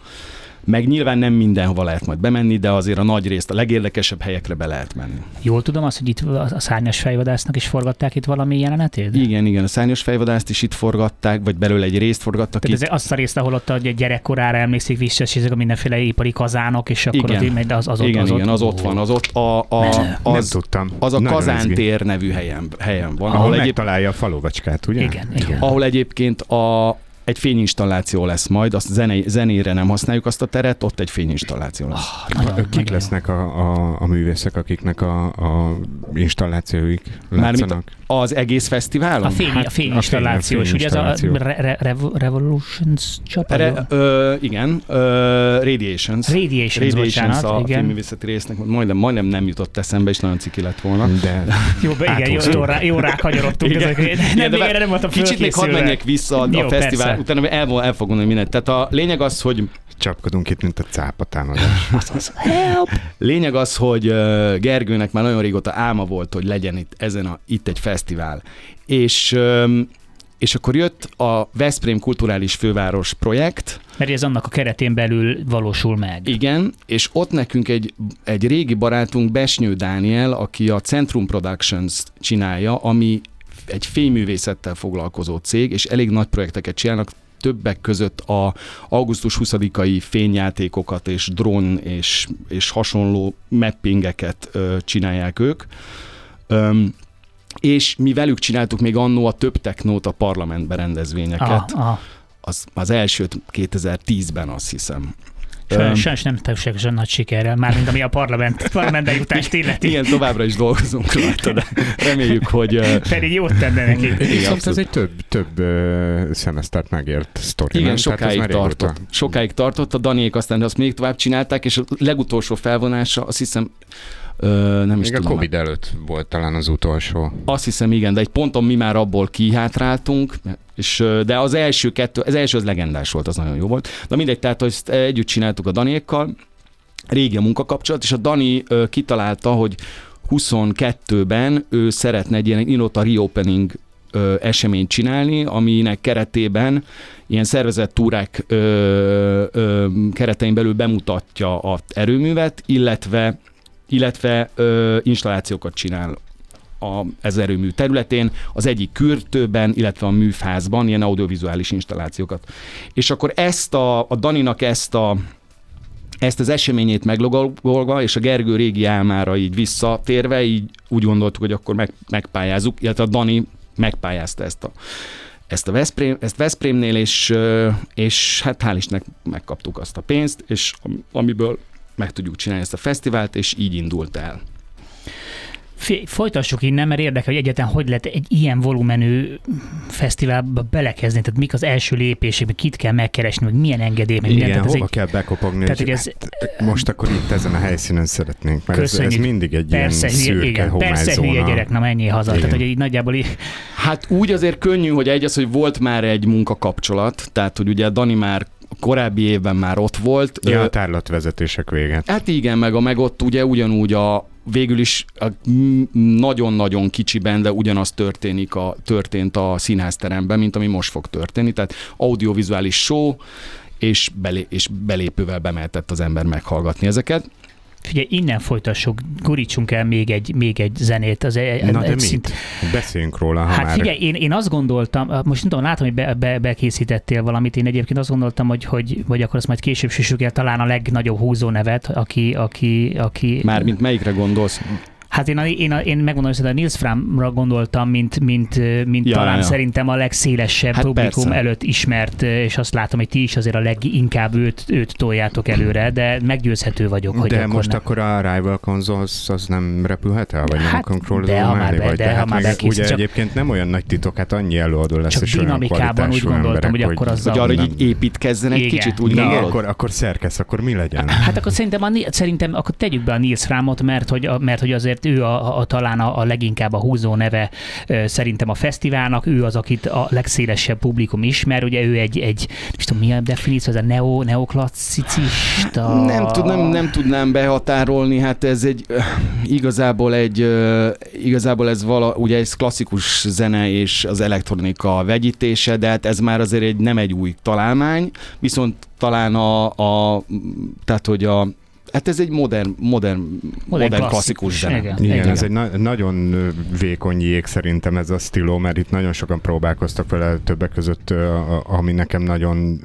C: meg nyilván nem mindenhova lehet majd bemenni, de azért a nagy részt, a legérdekesebb helyekre be lehet menni.
A: Jól tudom azt, hogy itt a szárnyas fejvadásznak is forgatták itt valami jelenetét?
C: Igen, igen, a szárnyas fejvadászt is itt forgatták, vagy belőle egy részt forgattak
A: Tehát itt. Ez azt a részt, ahol ott a gyerekkorára emlékszik vissza, és ezek a mindenféle ipari kazánok, és akkor
C: igen.
A: ott, az, az
C: igen,
A: ott, az
C: igen, az ott van, az ott a, a, az,
B: nem tudtam.
C: az a Kazántér nevű helyen, helyen van.
B: Ahol, ahol egyéb... megtalálja a falovacskát, ugye?
A: Igen, igen.
C: Ahol egyébként a, egy fényinstalláció lesz majd, azt zené, zenére nem használjuk azt a teret, ott egy fényinstalláció lesz.
A: Nagyon,
B: Kik
A: nagyon
B: lesznek a, a, a művészek, akiknek a, a installációik
C: Mármint
B: látszanak?
C: Az egész fesztiválon?
A: A fény,
B: Hát,
A: a fényinstallációs,
B: a
A: ugye ez a. Re- Re- Revo- Revolutions csapat?
C: Re, ö, igen, ö, Radiations.
A: Radiations,
C: Radiations
A: bocsánat,
C: a
A: igen.
C: filmművészeti résznek, majdnem, majdnem nem jutott eszembe, és nagyon ciki lett volna.
B: De
A: Jó, igen, jó, jó, rá, jó rákanyarodtunk.
C: Igen.
A: ezek-
C: Igen,
A: Nem,
C: de
A: még erre nem voltam
C: Kicsit még hadd menjek vissza a,
A: Jó,
C: a fesztivál,
A: persze.
C: utána el, el fogom mondani mindent. Tehát a lényeg az, hogy
B: csapkodunk itt, mint a cápa támadás.
A: Help!
C: Lényeg az, hogy Gergőnek már nagyon régóta álma volt, hogy legyen itt ezen a, itt egy fesztivál. És, és akkor jött a Veszprém Kulturális Főváros projekt,
A: Mert ez annak a keretén belül valósul meg.
C: igen, és ott nekünk egy, egy régi barátunk, Besnyő Dániel, aki a Centrum Productions csinálja, ami egy fényművészettel foglalkozó cég, és elég nagy projekteket csinálnak, többek között a augusztus 20-ai fényjátékokat és drón és, és hasonló mappingeket ö, csinálják ők. Öm, és mi velük csináltuk még annó a több technót a parlamentben rendezvényeket.
A: Aha, aha.
C: Az, az elsőt 2010-ben azt hiszem.
A: Sajnos, sajnos nem túlságosan nagy sikerrel, mármint ami a parlament, parlamentbe jutást illeti.
C: Igen, továbbra is dolgozunk rajta, de reméljük, hogy...
A: Pedig jót tenne neki.
C: Igen,
B: Viszont ez
C: abszolút.
B: egy több, több uh, szemesztert megért sztori.
C: Igen,
B: nem? Ez
C: sokáig
B: már régóta-
C: tartott. Sokáig tartott, a Daniék aztán azt még tovább csinálták, és a legutolsó felvonása, azt hiszem, ö, nem is
B: Még a
C: tudom.
B: Covid előtt volt talán az utolsó.
C: Azt hiszem, igen, de egy ponton mi már abból kihátráltunk, és, de az első kettő, az első az legendás volt, az nagyon jó volt. De mindegy, tehát ezt együtt csináltuk a Daniékkal, régi a munkakapcsolat, és a Dani ö, kitalálta, hogy 22-ben ő szeretne egy ilyen Inota Reopening ö, eseményt csinálni, aminek keretében ilyen szervezett túrák ö, ö, keretein belül bemutatja az erőművet, illetve illetve ö, installációkat csinál a, erőmű területén, az egyik kürtőben, illetve a műfázban, ilyen audiovizuális installációkat. És akkor ezt a, a Daninak ezt a ezt az eseményét meglogolva, és a Gergő régi álmára így visszatérve, így úgy gondoltuk, hogy akkor meg, megpályázunk, illetve a Dani megpályázta ezt a ezt a Veszprém, ezt Veszprémnél, és, és hát hál' Istennek megkaptuk azt a pénzt, és am- amiből meg tudjuk csinálni ezt a fesztivált, és így indult el.
A: Folytassuk innen, mert érdekel, hogy egyáltalán hogy lehet egy ilyen volumenű fesztiválba belekezdeni, tehát mik az első lépések, kit kell megkeresni, meg milyen engedély, meg.
B: Igen,
A: Tehát ez
B: hova
A: egy,
B: kell bekopogni,
A: tehát,
B: hogy
A: hogy ez-
B: hát, most akkor itt ezen a helyszínen szeretnénk, mert ez, ez
A: Köszönjük.
B: mindig egy
A: persze,
B: ilyen szürke
A: igen, persze hülye gyerek, na menjél haza.
B: Igen.
A: Tehát, hogy így nagyjából így,
C: Hát úgy azért könnyű, hogy egy az, hogy volt már egy munkakapcsolat, tehát hogy ugye Dani már korábbi évben már ott volt.
B: Ja, a tárlatvezetések véget.
C: Hát igen, meg a meg ott ugye ugyanúgy a végül is nagyon-nagyon kicsiben, de ugyanaz történik a, történt a színházteremben, mint ami most fog történni. Tehát audiovizuális show, és, belé, és belépővel bemehetett az ember meghallgatni ezeket.
A: Figyelj, innen folytassuk, gurítsunk el még egy, még egy zenét. Az egy,
B: Na de
A: egy
B: mit?
A: szint-
B: Beszéljünk róla, ha
A: Hát
B: már...
A: figyelj, én, én azt gondoltam, most nem tudom, látom, hogy be, be, bekészítettél valamit, én egyébként azt gondoltam, hogy, hogy vagy akkor azt majd később süssük el talán a legnagyobb húzó nevet, aki, aki, aki
C: Mármint melyikre gondolsz?
A: Hát én, a, én, a, én megmondom, hogy a Nils Framra gondoltam, mint, mint, mint
C: Ja,
A: talán
C: ja.
A: szerintem a legszélesebb
C: Hát
A: publikum
C: persze.
A: előtt ismert, és azt látom, hogy ti is azért a leginkább őt, őt toljátok előre, de meggyőzhető vagyok, hogy
B: de
A: akkor
B: most
A: nem.
B: akkor a Rival Consoles az nem repülhet el, vagy nem
A: Hát,
B: akarunk róla
A: de ha már be-
B: vagy
A: de ha
B: hát
A: már
B: meg
A: bekészít,
B: ugye
A: csak-
B: egyébként nem olyan nagy titok, hát annyi előadó lesz,
A: Csak
B: és olyan
A: dinamikában úgy gondoltam,
B: emberek,
A: hogy akkor azzal-
C: Hogy arra,
B: nem-
C: hogy így építkezzen egy kicsit, úgy
B: akkor, akkor szerkesz, akkor mi legyen?
A: Hát akkor szerintem, a, szerintem akkor tegyük be a Nils Framot, mert hogy, mert hogy azért ő a, a, talán a, a leginkább a húzó neve szerintem a fesztiválnak, ő az, akit a legszélesebb publikum ismer, ugye ő egy, egy is tudom, mi a definíció, ez a neo, neoklasszicista?
C: Nem, tud, nem, nem tudnám behatárolni, hát ez egy igazából egy igazából ez vala, ugye ez klasszikus zene és az elektronika vegyítése, de hát ez már azért egy, nem egy új találmány, viszont talán a, a tehát hogy a Hát ez egy modern, modern, modern, modern klasszikus zene.
A: Igen,
B: Igen,
A: igen.
B: ez egy na- nagyon vékony jég szerintem ez a stíló, mert itt nagyon sokan próbálkoztak vele többek között, ami nekem nagyon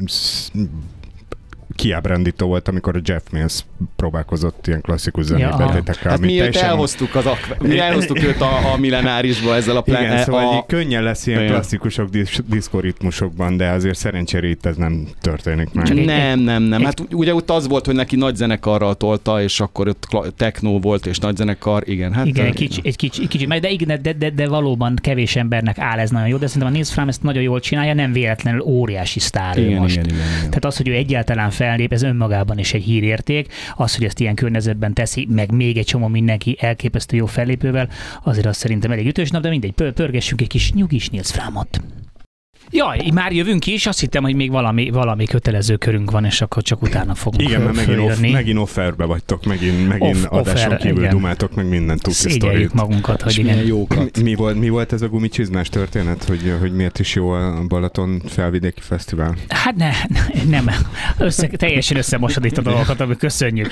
B: kiábrándító volt, amikor a Jeff Mills próbálkozott ilyen klasszikus zenébetétekkel.
C: Hát mi teljesen... elhoztuk, az ak- mi elhoztuk őt a, a millenárisba ezzel a
B: plán... Igen, szóval
C: a...
B: könnyen lesz ilyen Igen. klasszikusok disz- diszkoritmusokban, de azért szerencsére itt ez nem történik meg.
C: Nem, nem, nem. Hát ugye ott az volt, hogy neki nagy zenekarral tolta, és akkor ott technó volt, és nagy zenekar, igen. Hát
A: igen, egy kicsi, egy kicsi, kicsi de, igen, de, de, de, valóban kevés embernek áll ez nagyon jó, de szerintem a Nils Fram ezt nagyon jól csinálja, nem véletlenül óriási sztár igen, most. Igen, igen, igen. Tehát az, hogy ő egyáltalán fellép, ez önmagában is egy hírérték. Az, hogy ezt ilyen környezetben teszi, meg még egy csomó mindenki elképesztő jó fellépővel, azért azt szerintem elég ütős nap, de mindegy, pörgessünk egy kis nyugis Nils Framot. Jaj, már jövünk is, azt hittem, hogy még valami, valami kötelező körünk van, és akkor csak utána fogunk
B: Igen, mert megint, off, megint offerbe vagytok, megint, megint off, adáson offer, kívül igen. dumáltok, meg mindent tudsz sztorit.
A: magunkat, hogy igen.
B: Jókat. Mi, mi, volt, mi volt ez a gumicsizmás történet, hogy, hogy miért is jó a Balaton felvidéki fesztivál?
A: Hát ne, nem, össze, teljesen összemosod a dolgokat, amit köszönjük.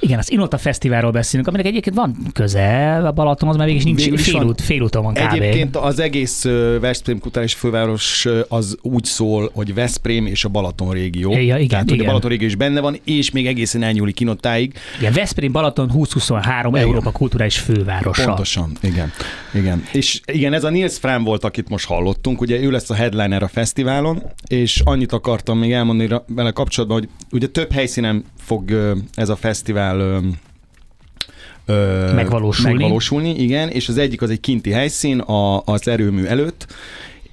A: Igen, az Inota Fesztiválról beszélünk, aminek egyébként van közel a Balatonhoz, mert mégis nincs Végül félút, félúton van kb.
C: Egyébként az egész Veszprém kutális főváros az úgy szól, hogy Veszprém és a Balaton régió.
A: Ja, igen,
C: Tehát,
A: igen.
C: hogy a Balaton régió is benne van, és még egészen elnyúlik kinottáig.
A: Igen, Veszprém Balaton 2023 igen. Európa kulturális fővárosa.
C: Pontosan, igen. igen. És igen, ez a Nils Fram volt, akit most hallottunk, ugye ő lesz a headliner a fesztiválon, és annyit akartam még elmondani vele kapcsolatban, hogy ugye több helyszínen fog ez a fesztivál
A: megvalósulni.
C: megvalósulni. igen, és az egyik az egy kinti helyszín a, az erőmű előtt,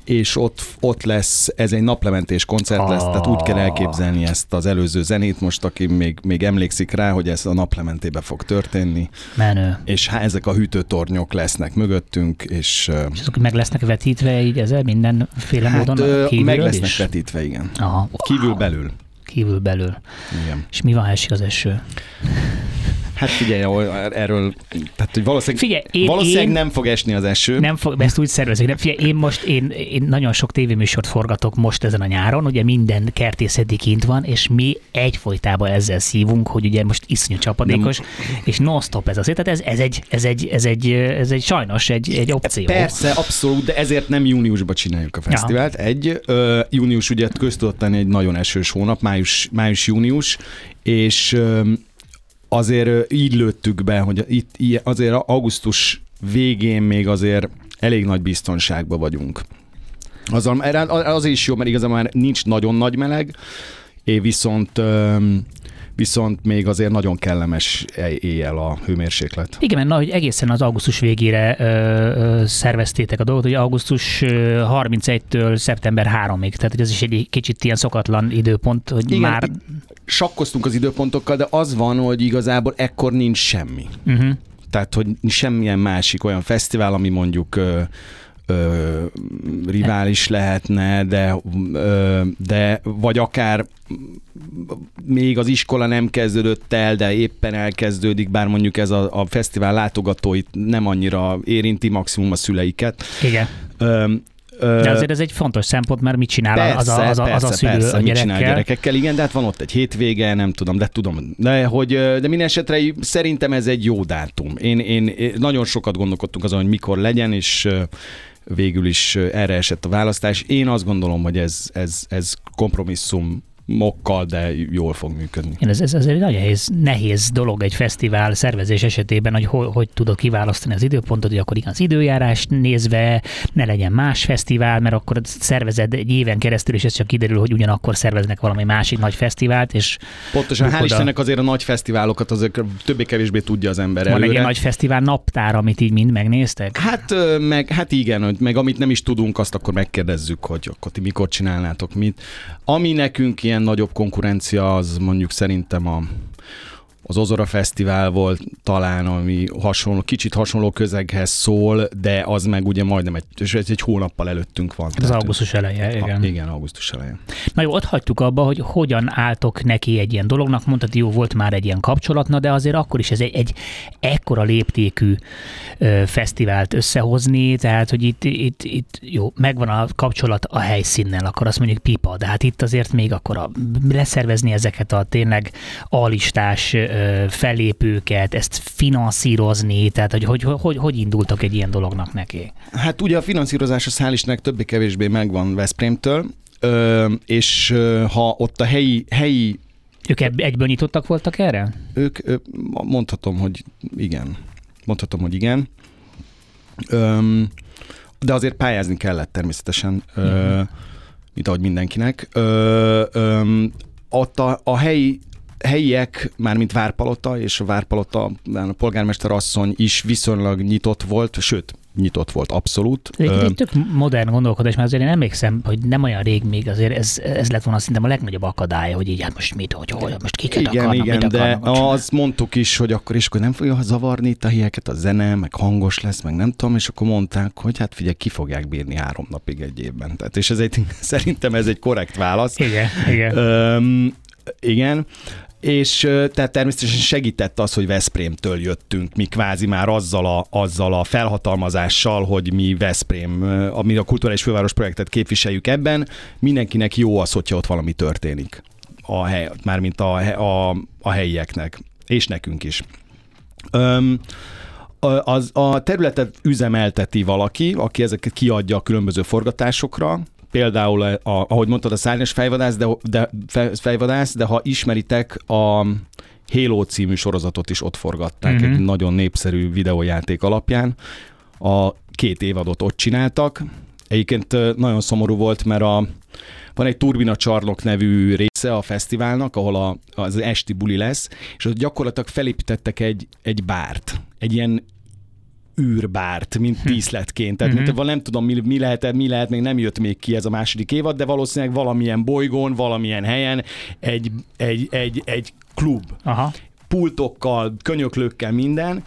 C: és ott, ott lesz, ez egy naplementés koncert ah. lesz, tehát úgy kell elképzelni ezt az előző zenét most, aki még, még emlékszik rá, hogy ez a naplementébe fog történni.
A: Menő.
C: És há, ezek a hűtőtornyok lesznek mögöttünk, és...
A: És azok meg lesznek vetítve így ezzel mindenféle hát, módon
C: Meg lesznek is? vetítve, igen.
A: Aha.
C: Kívül belül.
A: Kívül belül.
C: Igen.
A: És mi van, ha esik az eső?
C: Hát figyelj, erről, tehát hogy valószínűleg, figyelj, én, valószínűleg én nem fog esni az eső.
A: Nem fog, ezt úgy szervezik. Nem, figyelj, én most, én, én nagyon sok tévéműsort forgatok most ezen a nyáron, ugye minden kertészeti kint van, és mi egyfolytában ezzel szívunk, hogy ugye most iszonyú csapadékos, nem. és non-stop ez azért, tehát ez, ez, egy, ez, egy, ez, egy, ez egy sajnos egy, egy opció.
C: Persze, abszolút, de ezért nem júniusban csináljuk a fesztivált. Ja. Egy, ö, június ugye köztudott egy nagyon esős hónap, május, május-június, és azért így lőttük be, hogy itt azért augusztus végén még azért elég nagy biztonságban vagyunk. Az, az is jó, mert igazából már nincs nagyon nagy meleg, viszont viszont még azért nagyon kellemes éjjel a hőmérséklet.
A: Igen, mert na, hogy egészen az augusztus végére ö, ö, szerveztétek a dolgot, hogy augusztus 31-től szeptember 3-ig, tehát hogy ez is egy kicsit ilyen szokatlan időpont, hogy Igen, már...
C: sakkoztunk az időpontokkal, de az van, hogy igazából ekkor nincs semmi. Uh-huh. Tehát, hogy semmilyen másik olyan fesztivál, ami mondjuk ö, ö, rivális lehetne, de, ö, de vagy akár még az iskola nem kezdődött el, de éppen elkezdődik, bár mondjuk ez a, a fesztivál látogatóit nem annyira érinti, maximum a szüleiket.
A: Igen. Ö, de azért ez egy fontos szempont, mert mit csinál persze, az, a, az, a, az a szülő persze, a gyerekkel. Mit csinál
C: gyerekekkel, igen, de hát van ott egy hétvége, nem tudom, de tudom. De, hogy, de minden esetre szerintem ez egy jó dátum. Én, én, én nagyon sokat gondolkodtunk azon, hogy mikor legyen, és végül is erre esett a választás. Én azt gondolom, hogy ez, ez, ez kompromisszum mokkal, de jól fog működni.
A: Ez, ez, ez egy nagyon nehéz, nehéz dolog egy fesztivál szervezés esetében, hogy hogy, hogy tudod kiválasztani az időpontot, hogy akkor igen, az időjárás nézve ne legyen más fesztivál, mert akkor szervezed egy éven keresztül, és ez csak kiderül, hogy ugyanakkor szerveznek valami másik nagy fesztivált, és
C: Pontosan, hál' Istennek azért a nagy fesztiválokat azért többé-kevésbé tudja az ember
A: Van előre. egy ilyen nagy fesztivál naptár, amit így mind megnéztek?
C: Hát, meg, hát igen, meg amit nem is tudunk, azt akkor megkérdezzük, hogy akkor ti mikor csinálnátok mit. Ami nekünk ilyen ilyen nagyobb konkurencia az mondjuk szerintem a, az Ozora Fesztivál volt talán, ami hasonló, kicsit hasonló közeghez szól, de az meg ugye majdnem egy, és egy, egy hónappal előttünk van.
A: Az augusztus eleje, igen.
C: A, igen, augusztus eleje.
A: Na jó, ott hagytuk abba, hogy hogyan álltok neki egy ilyen dolognak, mondtad, jó, volt már egy ilyen kapcsolatna, de azért akkor is ez egy, egy ekkora léptékű ö, fesztivált összehozni, tehát, hogy itt, itt, itt jó, megvan a kapcsolat a helyszínnel, akkor azt mondjuk pipa, de hát itt azért még akkor a, leszervezni ezeket a tényleg alistás fellépőket, ezt finanszírozni, tehát hogy hogy, hogy, hogy indultak egy ilyen dolognak neki?
C: Hát ugye a finanszírozás a Szálisnek többé-kevésbé megvan Veszprémtől, és ha ott a helyi, helyi
A: Ők egyből nyitottak voltak erre?
C: Ők, ö, mondhatom, hogy igen. Mondhatom, hogy igen. Öm, de azért pályázni kellett természetesen, ö,
A: Mhm.
C: mint ahogy mindenkinek. Ö, öm, ott a, a helyi helyiek, mármint Várpalota és a Várpalota a polgármester asszony is viszonylag nyitott volt, sőt, nyitott volt abszolút.
A: Egy, egy tök modern gondolkodás, mert azért én emlékszem, hogy nem olyan rég még azért ez, ez lett volna szerintem a legnagyobb akadálya, hogy így hát most mit, hogy hol, most kiket
C: Igen,
A: akarnak,
C: igen,
A: mit
C: de
A: akarnak
C: azt mondtuk is, hogy akkor is, akkor nem fogja zavarni itt a helyeket, a zene, meg hangos lesz, meg nem tudom, és akkor mondták, hogy hát figyelj, ki fogják bírni három napig egy évben. Tehát, és ez egy, szerintem ez egy korrekt válasz.
A: Igen, igen.
C: Öm, igen. És tehát természetesen segített az, hogy Veszprémtől jöttünk, mi kvázi már azzal a, azzal a felhatalmazással, hogy mi Veszprém, ami a Kulturális Főváros projektet képviseljük ebben, mindenkinek jó az, hogyha ott valami történik. A hely, mármint a, a, a helyieknek, és nekünk is. Öm, az, a területet üzemelteti valaki, aki ezeket kiadja a különböző forgatásokra, például, a, a, ahogy mondtad, a szárnyas fejvadász, de, de, fe- fejvadász, de ha ismeritek, a Halo című sorozatot is ott forgatták,
A: Mhm.
C: egy nagyon népszerű videójáték alapján. A két évadot ott csináltak. Egyébként ö, nagyon szomorú volt, mert a, van egy Turbina Csarnok nevű része a fesztiválnak, ahol a, az esti buli lesz, és ott gyakorlatilag felépítettek egy, egy bárt, egy ilyen űrbárt, mint díszletként. Tehát,
A: Mhm.
C: mint, nem tudom, mi, mi, lehet, mi lehet, még nem jött még ki ez a második évad, de valószínűleg valamilyen bolygón, valamilyen helyen egy, egy, egy, egy klub
A: Aha.
C: pultokkal, könyöklőkkel, minden,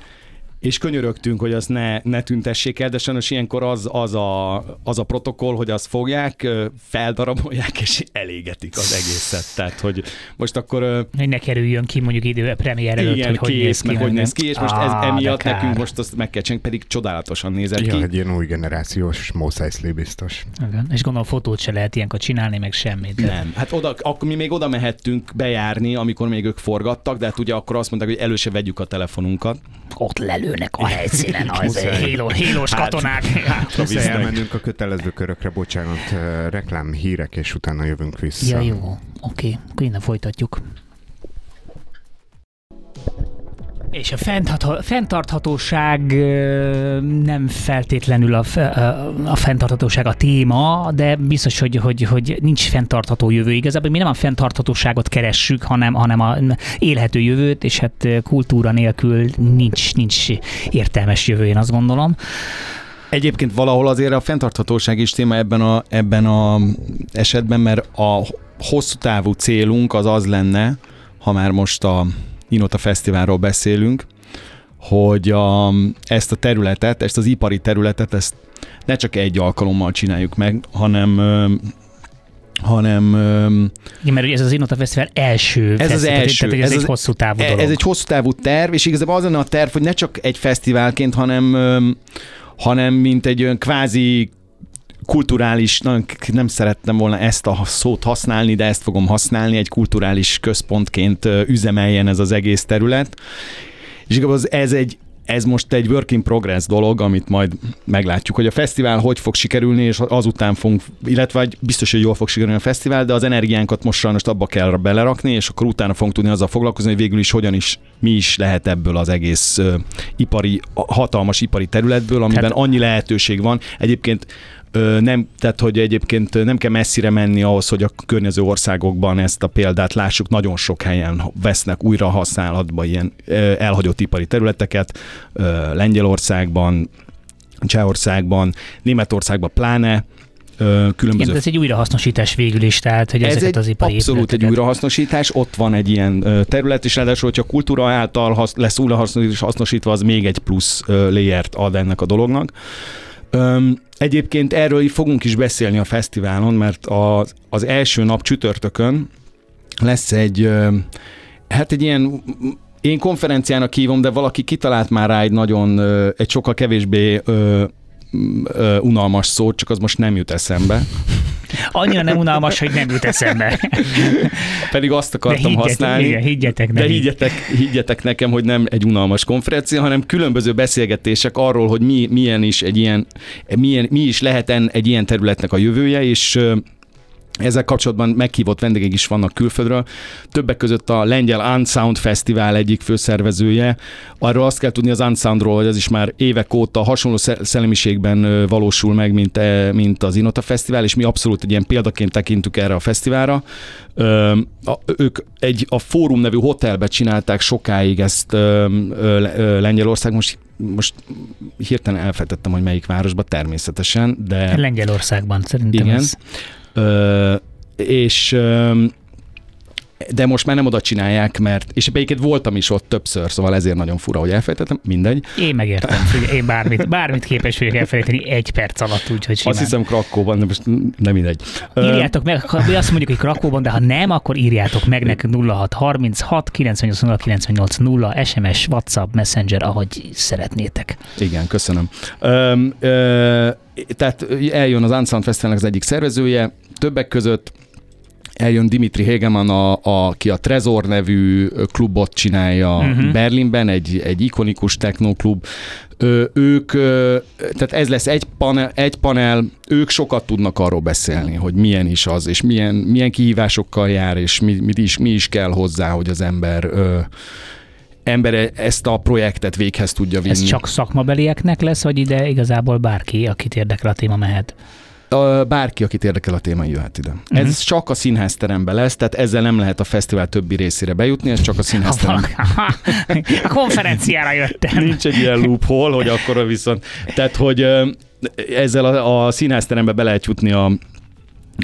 C: és könyörögtünk, hogy azt ne, ne tüntessék el, de sajnos ilyenkor az, az, a, az a protokoll, hogy azt fogják, feldarabolják, és elégetik az egészet. Tehát, hogy most akkor
A: Hogy ne kerüljön ki mondjuk idő a premier előtt,
C: igen,
A: hogy hogy
C: kész,
A: néz ki.
C: meg hogy néz ki, és most ez emiatt nekünk most azt meg kell csinálni, pedig csodálatosan nézett
B: Ja,
C: ki.
B: egy ilyen új generációs Mos Eisley biztos.
A: Igen. És gondolom fotót se lehet ilyenkor csinálni, meg semmit. De-
C: Nem. Hát oda, akkor mi még oda mehettünk bejárni, amikor még ők forgattak, de hát ugye akkor azt mondták, hogy elő se vegyük a telefonunkat.
A: Ott lelőnek a helyszínen az héló, hélós
C: Hát,
A: katonák.
C: hátra
B: Muszáj
C: visznek.
B: elmennünk a kötelező körökre, bocsánat, reklám, hírek, és utána jövünk vissza.
A: Ja, jó. Oké, akkor innen folytatjuk. És a fenntartha- fenntarthatóság nem feltétlenül a, a fenntarthatóság a téma, de biztos, hogy, hogy, hogy nincs fenntartható jövő. Igazából mi nem a fenntarthatóságot keressük, hanem, hanem a élhető jövőt, és hát kultúra nélkül nincs, nincs értelmes jövő, én azt gondolom.
C: Egyébként valahol azért a fenntarthatóság is téma ebben a, ebben a esetben, mert a hosszú távú célunk az az lenne, ha már most a Inota Fesztiválról beszélünk, hogy a, ezt a területet, ezt az ipari területet, ezt ne csak egy alkalommal csináljuk meg, hanem ö, hanem ö,
A: Igen, mert ez az Inota Fesztivál első
C: Ez az
A: fesztivál,
C: első,
A: tehát ez,
C: ez
A: egy
C: az-
A: hosszú távú dolog.
C: Ez egy hosszú távú terv, és igazából az lenne a terv, hogy ne csak egy fesztiválként, hanem, hanem mint egy olyan kvázi kulturális, nem szerettem volna ezt a szót használni, de ezt fogom használni, egy kulturális központként üzemeljen ez az egész terület. És igazából az- ez egy ez most egy work in progress dolog, amit majd meglátjuk, hogy a fesztivál hogy fog sikerülni, és azután fogunk, illetve biztos, hogy jól fog sikerülni a fesztivál, de az energiánkat most sajnos abba kell belerakni, és akkor utána fogunk tudni azzal foglalkozni, hogy végül is hogyan is, mi is lehet ebből az egész uh, ipari, hatalmas ipari területből, amiben
A: Tehát-
C: annyi lehetőség van. Egyébként nem, tehát hogy egyébként nem kell messzire menni ahhoz, hogy a környező országokban ezt a példát lássuk, nagyon sok helyen vesznek újra használatba ilyen elhagyott ipari területeket, Lengyelországban, Csehországban, Németországban pláne, különböző
A: Igen, ez egy újrahasznosítás végül is, tehát hogy
C: ez
A: ezeket
C: egy
A: az ipari
C: abszolút egy
A: épületeket-
C: újrahasznosítás, ott van egy ilyen terület, és ráadásul, hogyha kultúra által hasz, lesz újrahasznosítva, az még egy plusz layert ad ennek a dolognak. Öm, egyébként erről fogunk is beszélni a fesztiválon, mert az, az első nap csütörtökön lesz egy, ö, hát egy ilyen én konferenciának hívom, de valaki kitalált már rá egy nagyon, egy sokkal kevésbé ö, unalmas szót, csak az most nem jut eszembe.
A: Annyira nem unalmas, hogy nem jut eszembe.
C: Pedig azt
A: De
C: akartam
A: higgyetek,
C: használni.
A: igen, higgyetek
C: De higgyetek, higgyetek nekem, hogy nem egy unalmas konferencia, hanem különböző beszélgetések arról, hogy mi, milyen is egy ilyen, milyen, mi is lehet egy ilyen területnek a jövője, és ezzel kapcsolatban meghívott vendégek is vannak külföldről. Többek között a Lengyel Unsound Fesztivál egyik főszervezője. Arról azt kell tudni az Unsoundról, hogy ez is már évek óta hasonló szellemiségben valósul meg, mint, e, mint az Inota Fesztivál, és mi abszolút egy ilyen példaként tekintünk erre a fesztiválra. Ö, a, ők egy a Fórum nevű hotelbe csinálták sokáig ezt ö, ö, Lengyelország, most most hirtelen elfejtettem, hogy melyik városban, természetesen, de...
A: Lengyelországban szerintem
C: Igen.
A: ez.
C: És ö, de most már nem oda csinálják, mert, és egyébként voltam is ott többször, szóval ezért nagyon fura, hogy elfejtettem, mindegy.
A: Én megértem, én bármit, bármit képes vagyok elfelejteni egy perc alatt, úgyhogy simán.
C: Azt hiszem Krakóban, de most nem mindegy.
A: Írjátok meg, ha azt mondjuk, hogy Krakóban, de ha nem, akkor írjátok meg nekünk 0636 98 98 0 SMS, WhatsApp, Messenger, ahogy szeretnétek.
C: Igen, köszönöm. Ö, ö, tehát eljön az Unsound Festivalnek az egyik szervezője, többek között eljön Dimitri Hegeman, a, a, aki a Trezor nevű klubot csinálja uh-huh. Berlinben, egy, egy ikonikus technoklub. Ö, ők, ö, tehát ez lesz egy panel, egy panel, ők sokat tudnak arról beszélni, hogy milyen is az, és milyen, milyen kihívásokkal jár, és mi, mi, is, mi is kell hozzá, hogy az ember ö, ember ezt a projektet véghez tudja vinni.
A: Ez csak szakmabelieknek lesz, vagy ide igazából bárki, akit érdekel a téma mehet?
C: Bárki, akit érdekel a téma, jöhet ide. Uh-huh. Ez csak a színházteremben lesz, tehát ezzel nem lehet a fesztivál többi részére bejutni, ez csak a színházteremben.
A: a konferenciára jöttem.
C: Nincs egy ilyen loophole, hogy akkor viszont... Tehát, hogy ezzel a, a színházterembe be lehet jutni a,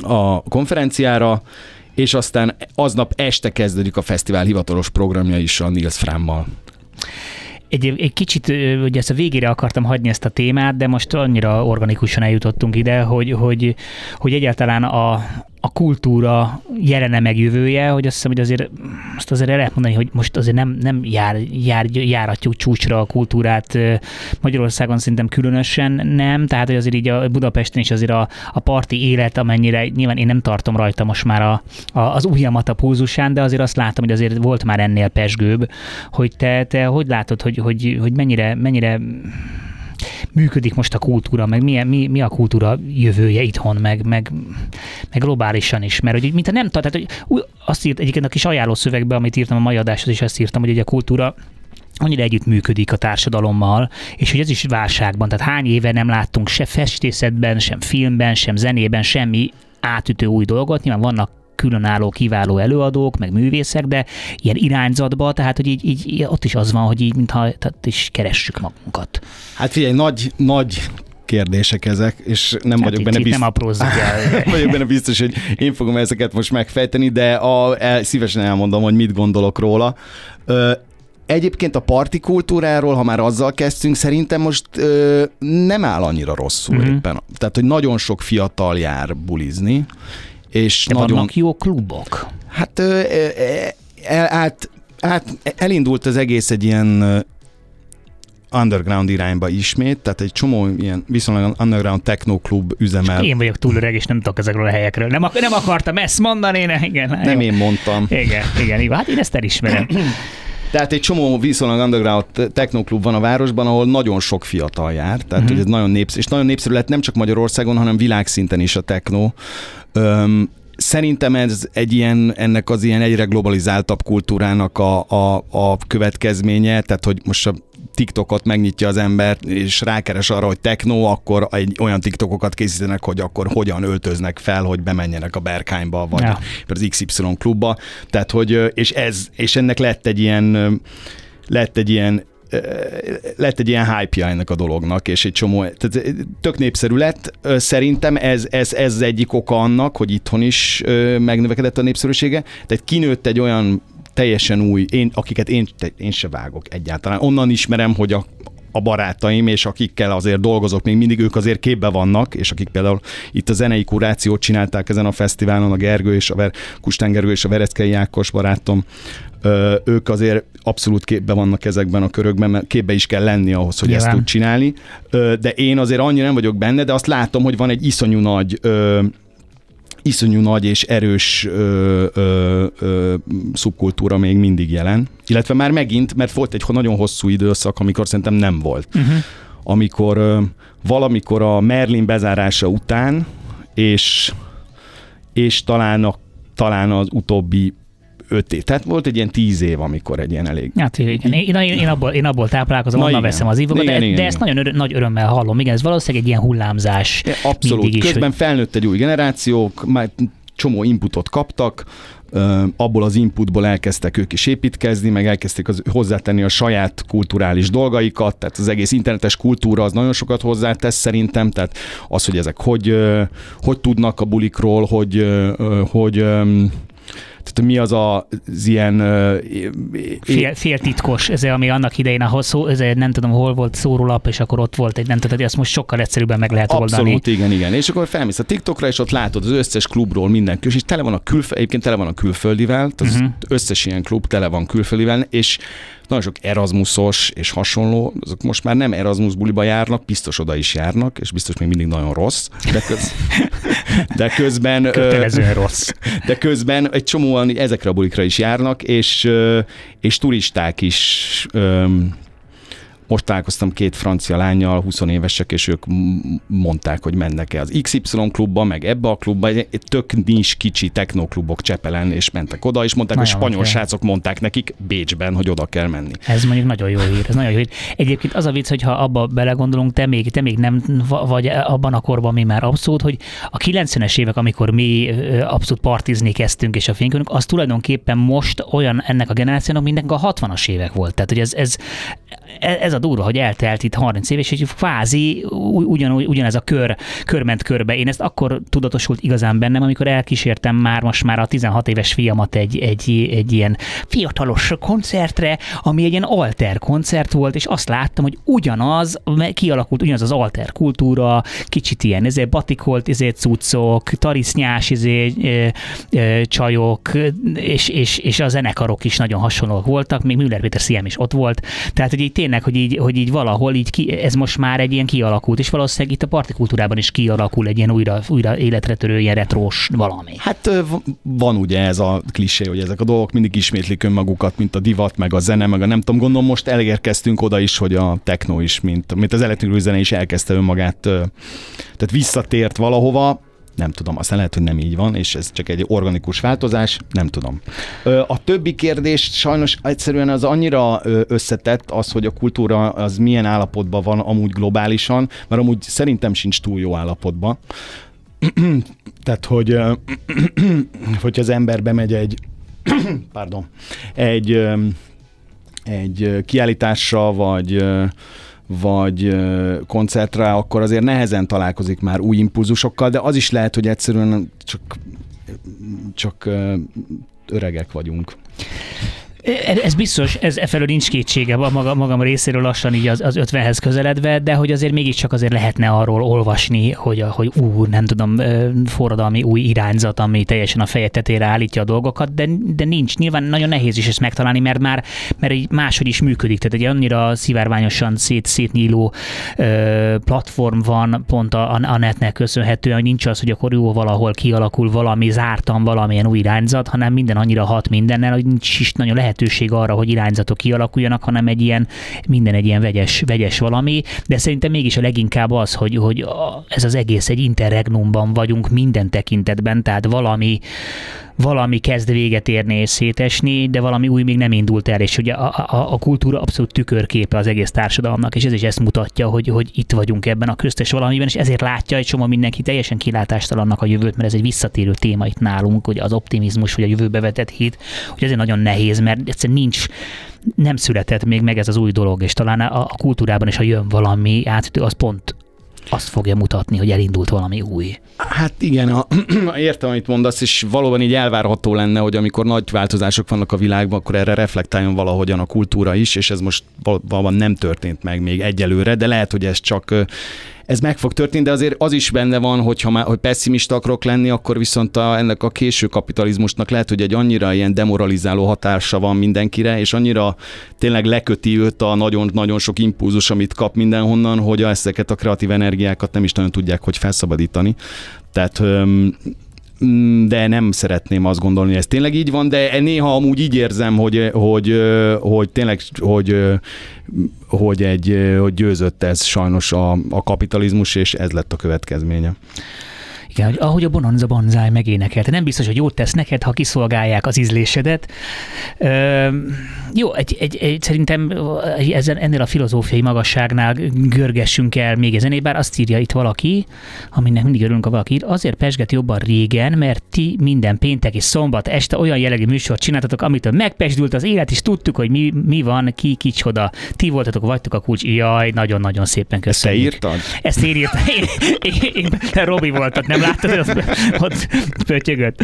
C: a konferenciára, és aztán aznap este kezdődik a fesztivál hivatalos programja is a Nils Frammal
A: egy, egy kicsit, ugye ezt a végére akartam hagyni ezt a témát, de most annyira organikusan eljutottunk ide, hogy, hogy, hogy egyáltalán a, a kultúra jelene meg jövője, hogy azt hiszem, hogy azért azt azért el lehet mondani, hogy most azért nem, nem jár, jár, járatjuk csúcsra a kultúrát Magyarországon szerintem különösen nem, tehát hogy azért így a Budapesten is azért a, a parti élet, amennyire nyilván én nem tartom rajta most már a, a, az ujjamat a pulzusán, de azért azt látom, hogy azért volt már ennél pesgőbb, hogy te, te hogy látod, hogy, hogy, hogy mennyire, mennyire működik most a kultúra, meg milyen, mi, mi a kultúra jövője itthon, meg, meg, meg globálisan is. Mert hogy mint a nem tehát hogy azt írt egyébként a kis ajánló szövegbe, amit írtam a mai adáshoz is azt írtam, hogy egy a kultúra annyira együtt működik a társadalommal, és hogy ez is válságban, tehát hány éve nem láttunk se festészetben, sem filmben, sem zenében semmi átütő új dolgot, nyilván vannak különálló, kiváló előadók, meg művészek, de ilyen irányzatba, tehát hogy így, így ott is az van, hogy így mintha tehát is keressük magunkat.
C: Hát figyelj, nagy, nagy kérdések ezek, és nem hát vagyok benne biztos.
A: Nem aprózzuk el.
C: vagyok benne biztos, hogy én fogom ezeket most megfejteni, de a, el, szívesen elmondom, hogy mit gondolok róla. Ö, Egyébként a parti kultúráról, ha már azzal kezdtünk, szerintem most ö, nem áll annyira rosszul mm-hmm. éppen. Tehát, hogy nagyon sok fiatal jár bulizni, és
A: De nagyon... vannak jó klubok?
C: Hát el, át, át, elindult az egész egy ilyen underground irányba ismét, tehát egy csomó ilyen viszonylag underground techno klub üzemel.
A: Csak én vagyok túl öreg, és nem tudok ezekről a helyekről. Nem, nem akartam ezt mondani, ne, igen.
C: Nem jó. én mondtam.
A: Igen, igen, igen, hát én ezt elismerem.
C: Tehát egy csomó viszonylag underground technoklub van a városban, ahol nagyon sok fiatal jár, tehát uh-huh. hogy ez nagyon népszerű, és nagyon népszerű lett nem csak Magyarországon, hanem világszinten is a techno. Öm, Szerintem ez egy ilyen, ennek az ilyen egyre globalizáltabb kultúrának a, a, a következménye, tehát hogy most a TikTokot megnyitja az ember, és rákeres arra, hogy techno, akkor egy olyan TikTokokat készítenek, hogy akkor hogyan öltöznek fel, hogy bemenjenek a Berkányba, vagy ja. az XY klubba. Tehát, hogy, és ez, és ennek lett egy ilyen, lett egy ilyen lett egy ilyen hype ennek a dolognak, és egy csomó, tehát tök népszerű lett. Szerintem ez, ez, ez egyik oka annak, hogy itthon is megnövekedett a népszerűsége. Tehát kinőtt egy olyan teljesen új, én, akiket én, én se vágok egyáltalán. Onnan ismerem, hogy a, a barátaim, és akikkel azért dolgozok, még mindig ők azért képbe vannak, és akik például itt a zenei kurációt csinálták ezen a fesztiválon, a Gergő és a Ver, Kustán Gergő és a Vereckei Ákos barátom, ők azért abszolút képbe vannak ezekben a körökben, mert képbe is kell lenni ahhoz, hogy Nyilván. ezt tud csinálni. De én azért annyira nem vagyok benne, de azt látom, hogy van egy iszonyú nagy iszonyú nagy és erős ö, ö, ö, szubkultúra még mindig jelen. Illetve már megint, mert volt egy nagyon hosszú időszak, amikor szerintem nem volt. Uh-huh. Amikor ö, valamikor a Merlin bezárása után, és és talán, a, talán az utóbbi öt év. Tehát volt egy ilyen tíz év, amikor egy ilyen elég.
A: Hát igen, én, én, én, abból, én abból táplálkozom,
C: Na
A: onnan
C: igen.
A: veszem az ívokat,
C: Igen,
A: de,
C: igen,
A: de
C: igen.
A: ezt nagyon örö, nagy örömmel hallom. Igen, ez valószínűleg egy ilyen hullámzás.
C: Abszolút.
A: mindig is,
C: Közben
A: hogy-
C: felnőtt egy új generációk, már csomó inputot kaptak, abból az inputból elkezdtek ők is építkezni, meg elkezdték az, hozzátenni a saját kulturális dolgaikat, tehát az egész internetes kultúra az nagyon sokat hozzátesz szerintem, tehát az, hogy ezek hogy, hogy tudnak a bulikról, hogy, hogy tehát mi az a, az ilyen
A: Fél, fél titkos, ez ami annak idején, ahol szó, ez nem tudom, hol volt szórólap, és akkor ott volt egy, nem tudom, azt most sokkal egyszerűbben meg lehet oldani.
C: Abszolút, igen, igen. És akkor felmész a TikTokra, és ott látod az összes klubról minden és tele van a külföld, egyébként tele van a külföldivel, tehát az
A: Mhm.
C: összes ilyen klub tele van külföldivel, és nagyon sok Erasmusos és hasonló, azok most már nem Erasmus buliba járnak, biztos oda is járnak, és biztos még mindig nagyon rossz, de, köz, de közben...
A: Kötelezően rossz.
C: de közben egy csomóan ezekre a bulikra is járnak, és, és turisták is most találkoztam két francia lányjal, 20 évesek, és ők mondták, hogy mennek-e az XY klubba, meg ebbe a klubba, egy tök nincs kicsi technoklubok Csepelen, és mentek oda, és mondták, hogy spanyol
A: oké.
C: srácok mondták nekik Bécsben, hogy oda kell menni.
A: Ez mondjuk nagyon jó hír, ez nagyon jó hír. Egyébként az a vicc, hogy ha abba belegondolunk, te még, te még nem va- vagy abban a korban mi már abszolút, hogy a 90-es évek, amikor mi abszolút partizni kezdtünk, és a fénykörünk, az tulajdonképpen most olyan ennek a generációnak, mindenki a 60-as évek volt. Tehát, hogy ez, ez, ez a durva, hogy eltelt itt 30 év, és hogy kvázi ugyanúgy, ugyanez a kör, kör ment körbe. Én ezt akkor tudatosult igazán bennem, amikor elkísértem már most már a 16 éves fiamat egy, egy, egy ilyen fiatalos koncertre, ami egy ilyen alter koncert volt, és azt láttam, hogy ugyanaz, kialakult ugyanaz az alter kultúra, kicsit ilyen ezért batikolt, ezért cuccok, tarisznyás, ezért csajok, és, és, és a zenekarok is nagyon hasonlóak voltak, még Müller Péter Sziem is ott volt, tehát hogy így tényleg, hogy így, hogy így valahol így ki, ez most már egy ilyen kialakult, és valószínűleg itt a partikultúrában is kialakul egy ilyen újra, újra életre törő, ilyen retrós valami.
C: Hát van ugye ez a klisé, hogy ezek a dolgok mindig ismétlik önmagukat, mint a divat, meg a zene, meg a nem tudom, gondolom most elérkeztünk oda is, hogy a techno is, mint, mint az elektronikus zene is elkezdte önmagát, tehát visszatért valahova, nem tudom, aztán lehet, hogy nem így van, és ez csak egy organikus változás, nem tudom. A többi kérdés sajnos egyszerűen az annyira összetett az, hogy a kultúra az milyen állapotban van amúgy globálisan, mert amúgy szerintem sincs túl jó állapotban. Tehát, hogy ö, hogyha az ember bemegy egy, pardon, egy, egy kiállításra, vagy vagy koncertre, akkor azért nehezen találkozik már új impulzusokkal, de az is lehet, hogy egyszerűen csak, csak öregek vagyunk.
A: E, Ez biztos, ez e felől nincs kétsége a maga, magam részéről lassan így az, az 50-hez közeledve, de hogy azért mégiscsak azért lehetne arról olvasni, hogy, hogy ú, nem tudom, forradalmi új irányzat, ami teljesen a feje tetére állítja a dolgokat, de, de nincs. Nyilván nagyon nehéz is ezt megtalálni, mert már mert így máshogy is működik. Tehát egy annyira szivárványosan szét, szétnyíló ö, platform van pont a, a netnek köszönhetően, hogy nincs az, hogy akkor jó valahol kialakul valami, zártan valamilyen új irányzat, hanem minden annyira hat mindennel, hogy nincs is nagyon lehetőség arra, hogy irányzatok kialakuljanak, hanem egy ilyen, minden egy ilyen vegyes, vegyes valami, de szerintem mégis a leginkább az, hogy, hogy ez az egész egy interregnumban vagyunk minden tekintetben, tehát valami, valami kezd véget érni és szétesni, de valami új még nem indult el, és ugye a, a, a kultúra abszolút tükörképe az egész társadalomnak, és ez is ezt mutatja, hogy, hogy itt vagyunk ebben a köztes valamiben, és ezért látja egy csomó mindenki teljesen kilátástalannak a jövőt, mert ez egy visszatérő téma itt nálunk, hogy az optimizmus, vagy a jövőbe vetett hit, hogy ezért nagyon nehéz, mert egyszerűen nincs, nem született még meg ez az új dolog, és talán a, a kultúrában is, ha jön valami átütő, az pont azt fogja mutatni, hogy elindult valami új.
C: Hát igen, a, értem, amit mondasz, és valóban így elvárható lenne, hogy amikor nagy változások vannak a világban, akkor erre reflektáljon valahogyan a kultúra is, és ez most val- valóban nem történt meg még egyelőre, de lehet, hogy ez csak ez meg fog történni, de azért az is benne van, hogyha már hogy pessimista akarok lenni, akkor viszont a, ennek a késő kapitalizmusnak lehet, hogy egy annyira ilyen demoralizáló hatása van mindenkire, és annyira tényleg leköti őt a nagyon-nagyon sok impulzus, amit kap mindenhonnan, hogy ezeket a kreatív energiákat nem is nagyon tudják, hogy felszabadítani. Tehát de nem szeretném azt gondolni, hogy ez tényleg így van, de néha amúgy így érzem, hogy, hogy, hogy tényleg, hogy, hogy, egy, hogy győzött ez sajnos a, a kapitalizmus, és ez lett a következménye.
A: Igen, hogy ahogy a Bonanza Banzai megénekelte. Nem biztos, hogy jót tesz neked, ha kiszolgálják az ízlésedet. Ö, jó, egy, egy, egy, szerintem ezen, ennél a filozófiai magasságnál görgessünk el még ezen, bár azt írja itt valaki, aminek mindig örülünk, a valaki ír, azért pesget jobban régen, mert ti minden péntek és szombat este olyan jellegű műsort csináltatok, amitől megpesdült az élet, és tudtuk, hogy mi, mi van, ki, kicsoda. Ti voltatok, vagytok a kulcs. Jaj, nagyon-nagyon szépen köszönjük.
C: Ezt te írtad?
A: Ezt én írtam. Én, én, én, én Robi voltad, nem láttad, hogy ott, pötyögött.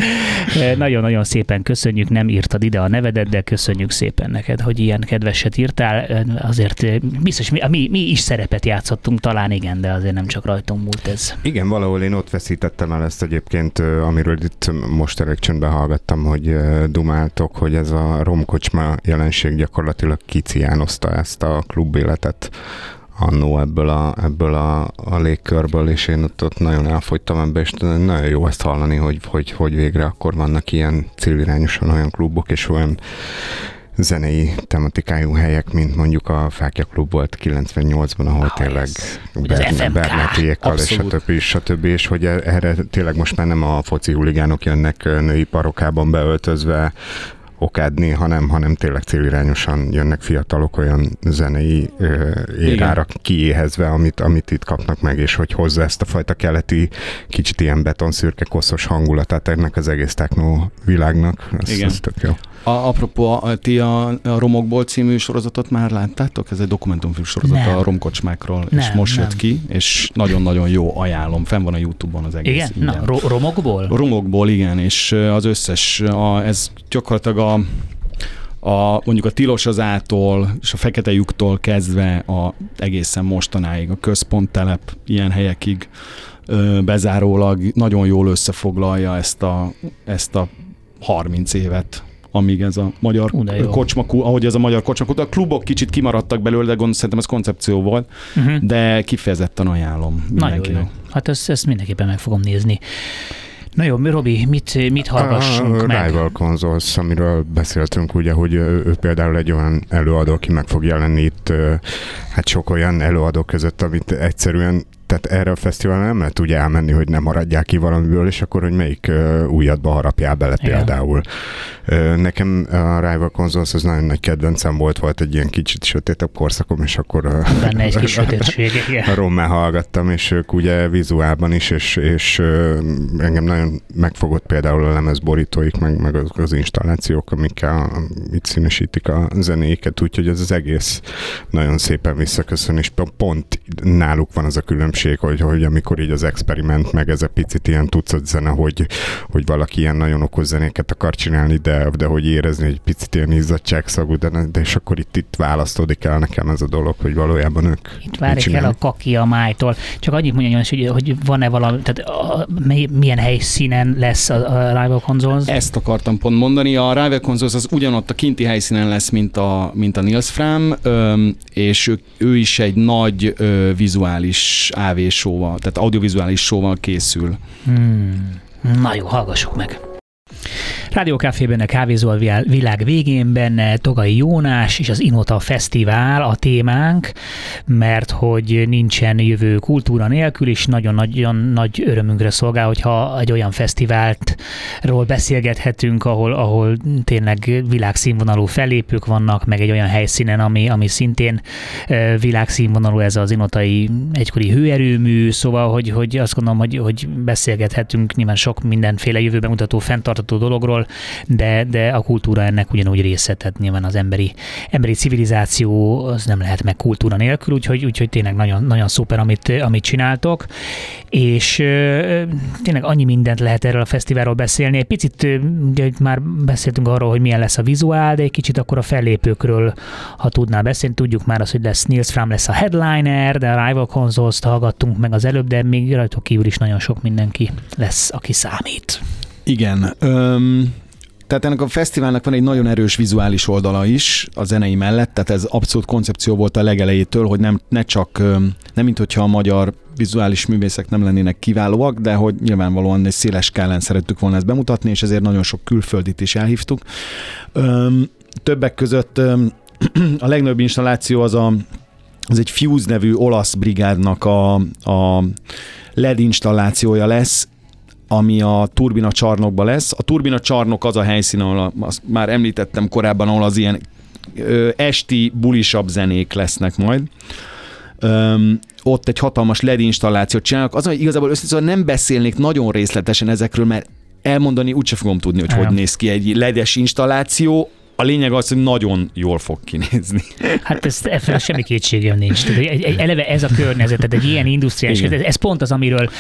A: Nagyon-nagyon szépen köszönjük, nem írtad ide a nevedet, de köszönjük szépen neked, hogy ilyen kedveset írtál. Azért biztos mi, mi, mi is szerepet játszottunk, talán igen, de azért nem csak rajtunk múlt ez.
B: Igen, valahol én ott veszítettem el ezt egyébként, amiről itt most elég csöndben hallgattam, hogy dumáltok, hogy ez a romkocsma jelenség gyakorlatilag kiciánozta ezt a klubéletet annó ebből a, ebből a, a légkörből, és én ott, ott nagyon elfogytam ebbe, és nagyon jó ezt hallani, hogy, hogy, hogy végre akkor vannak ilyen célirányosan olyan klubok, és olyan zenei tematikájú helyek, mint mondjuk a Fákja Klub volt 98-ban, ahol ah, tényleg Bernetiékkal és stb. stb. És hogy erre tényleg most már nem a foci huligánok jönnek női parokában beöltözve, okádni, hanem, hanem tényleg célirányosan jönnek fiatalok olyan zenei érára kiéhezve, amit, amit itt kapnak meg, és hogy hozza ezt a fajta keleti, kicsit ilyen betonszürke, koszos hangulatát ennek az egész techno világnak. Ez, Igen. ez tök jó.
C: A, apropó, a, ti a, a Romokból című sorozatot már láttátok? Ez egy dokumentumfilm sorozat nem. a romkocsmákról, nem, és most nem. jött ki, és nagyon-nagyon jó, ajánlom. Fenn van a Youtube-on az egész.
A: Igen? Na, ro- romokból?
C: Romokból, igen, és az összes, a, ez gyakorlatilag a a, mondjuk a tilosazától és a fekete lyuktól kezdve a egészen mostanáig, a központtelep ilyen helyekig ö, bezárólag nagyon jól összefoglalja ezt a, ezt a 30 évet, amíg ez a magyar kocsmakú, ahogy ez a magyar kocsmakú, a klubok kicsit kimaradtak belőle, de gond, szerintem ez koncepció volt, uh-huh. de kifejezetten ajánlom mindenkinek. Nagyon jó.
A: Hát ezt, ezt mindenképpen meg fogom nézni. Na jó, Robi, mit, mit hallgassunk
B: a
A: meg?
B: Rival Consoles, amiről beszéltünk, ugye, hogy ő például egy olyan előadó, aki meg fog jelenni itt, hát sok olyan előadó között, amit egyszerűen tehát erre a fesztiválra nem lehet úgy elmenni, hogy nem maradják ki valamiből, és akkor, hogy melyik uh, újadba harapjál bele Igen. például. Uh, nekem a Rival Consoles az nagyon nagy kedvencem volt, volt egy ilyen kicsit sötétebb korszakom, és akkor uh,
A: Benne egy kis sötétség,
B: a rommel hallgattam, és ők ugye vizuálban is, és, és uh, engem nagyon megfogott például a lemezborítóik, meg, meg az, az installációk, amikkel itt színesítik a zenéket, úgyhogy ez az egész nagyon szépen visszaköszön, és pont náluk van az a különbség, különbség, hogy, hogy amikor így az experiment, meg ez a picit ilyen tucat zene, hogy, hogy valaki ilyen nagyon okos zenéket akar csinálni, de, de hogy érezni egy picit ilyen izzadságszagú, de, de és akkor itt, itt választódik el nekem ez a dolog, hogy valójában ők
A: Itt várjuk el a kaki a májtól. Csak annyit mondja, hogy, hogy van-e valami, tehát a, milyen helyszínen lesz a, a Rival Consoles?
C: Ezt akartam pont mondani. A Rival Consoles az ugyanott a kinti helyszínen lesz, mint a, mint a Nils Fram, és ő, ő is egy nagy vizuális AV show tehát audiovizuális show készül.
A: Hmm. Na jó, hallgassuk meg. Rádiókáfében a kávézó a világ végén benne Togai Jónás és az Inota Fesztivál a témánk, mert hogy nincsen jövő kultúra nélkül, és nagyon-nagyon nagy örömünkre szolgál, hogyha egy olyan fesztiváltról beszélgethetünk, ahol, ahol tényleg világszínvonalú fellépők vannak, meg egy olyan helyszínen, ami, ami szintén világszínvonalú, ez az inotai egykori hőerőmű, szóval, hogy, hogy azt gondolom, hogy, hogy beszélgethetünk nyilván sok mindenféle jövőben mutató, fenntartató dologról, dologról, de, de a kultúra ennek ugyanúgy része, tehát nyilván az emberi, emberi civilizáció az nem lehet meg kultúra nélkül, úgyhogy, úgyhogy tényleg nagyon, nagyon szuper, amit, amit csináltok, és tényleg annyi mindent lehet erről a fesztiválról beszélni. Egy picit ugye már beszéltünk arról, hogy milyen lesz a vizuál, de egy kicsit akkor a fellépőkről, ha tudná beszélni, tudjuk már azt, hogy lesz Nils Fram lesz a headliner, de a Rival Consoles-t hallgattunk meg az előbb, de még rajtuk kívül is nagyon sok mindenki lesz, aki számít.
C: Igen. Öm, tehát ennek a fesztiválnak van egy nagyon erős vizuális oldala is a zenei mellett, tehát ez abszolút koncepció volt a legelejétől, hogy nem, ne csak, nem mint hogyha a magyar vizuális művészek nem lennének kiválóak, de hogy nyilvánvalóan egy széles skálán szerettük volna ezt bemutatni, és ezért nagyon sok külföldit is elhívtuk. Öm, többek között öm, a legnagyobb installáció az a az egy Fuse nevű olasz brigádnak a, a LED installációja lesz, ami a turbina csarnokban lesz. A turbina csarnok az a helyszín, ahol a, azt már említettem korábban, ahol az ilyen ö, esti bulisabb zenék lesznek majd. Öm, ott egy hatalmas LED installációt csinálnak. Az, hogy igazából összeszóval nem beszélnék nagyon részletesen ezekről, mert elmondani úgyse fogom tudni, hogy
A: Nem.
C: hogy néz ki egy ledes installáció. A lényeg az, hogy nagyon jól fog kinézni.
A: Hát ez, ebben semmi kétségem nincs. Tehát egy, egy, eleve ez a környezet, tehát egy ilyen industriális, ez, ez pont az, amiről,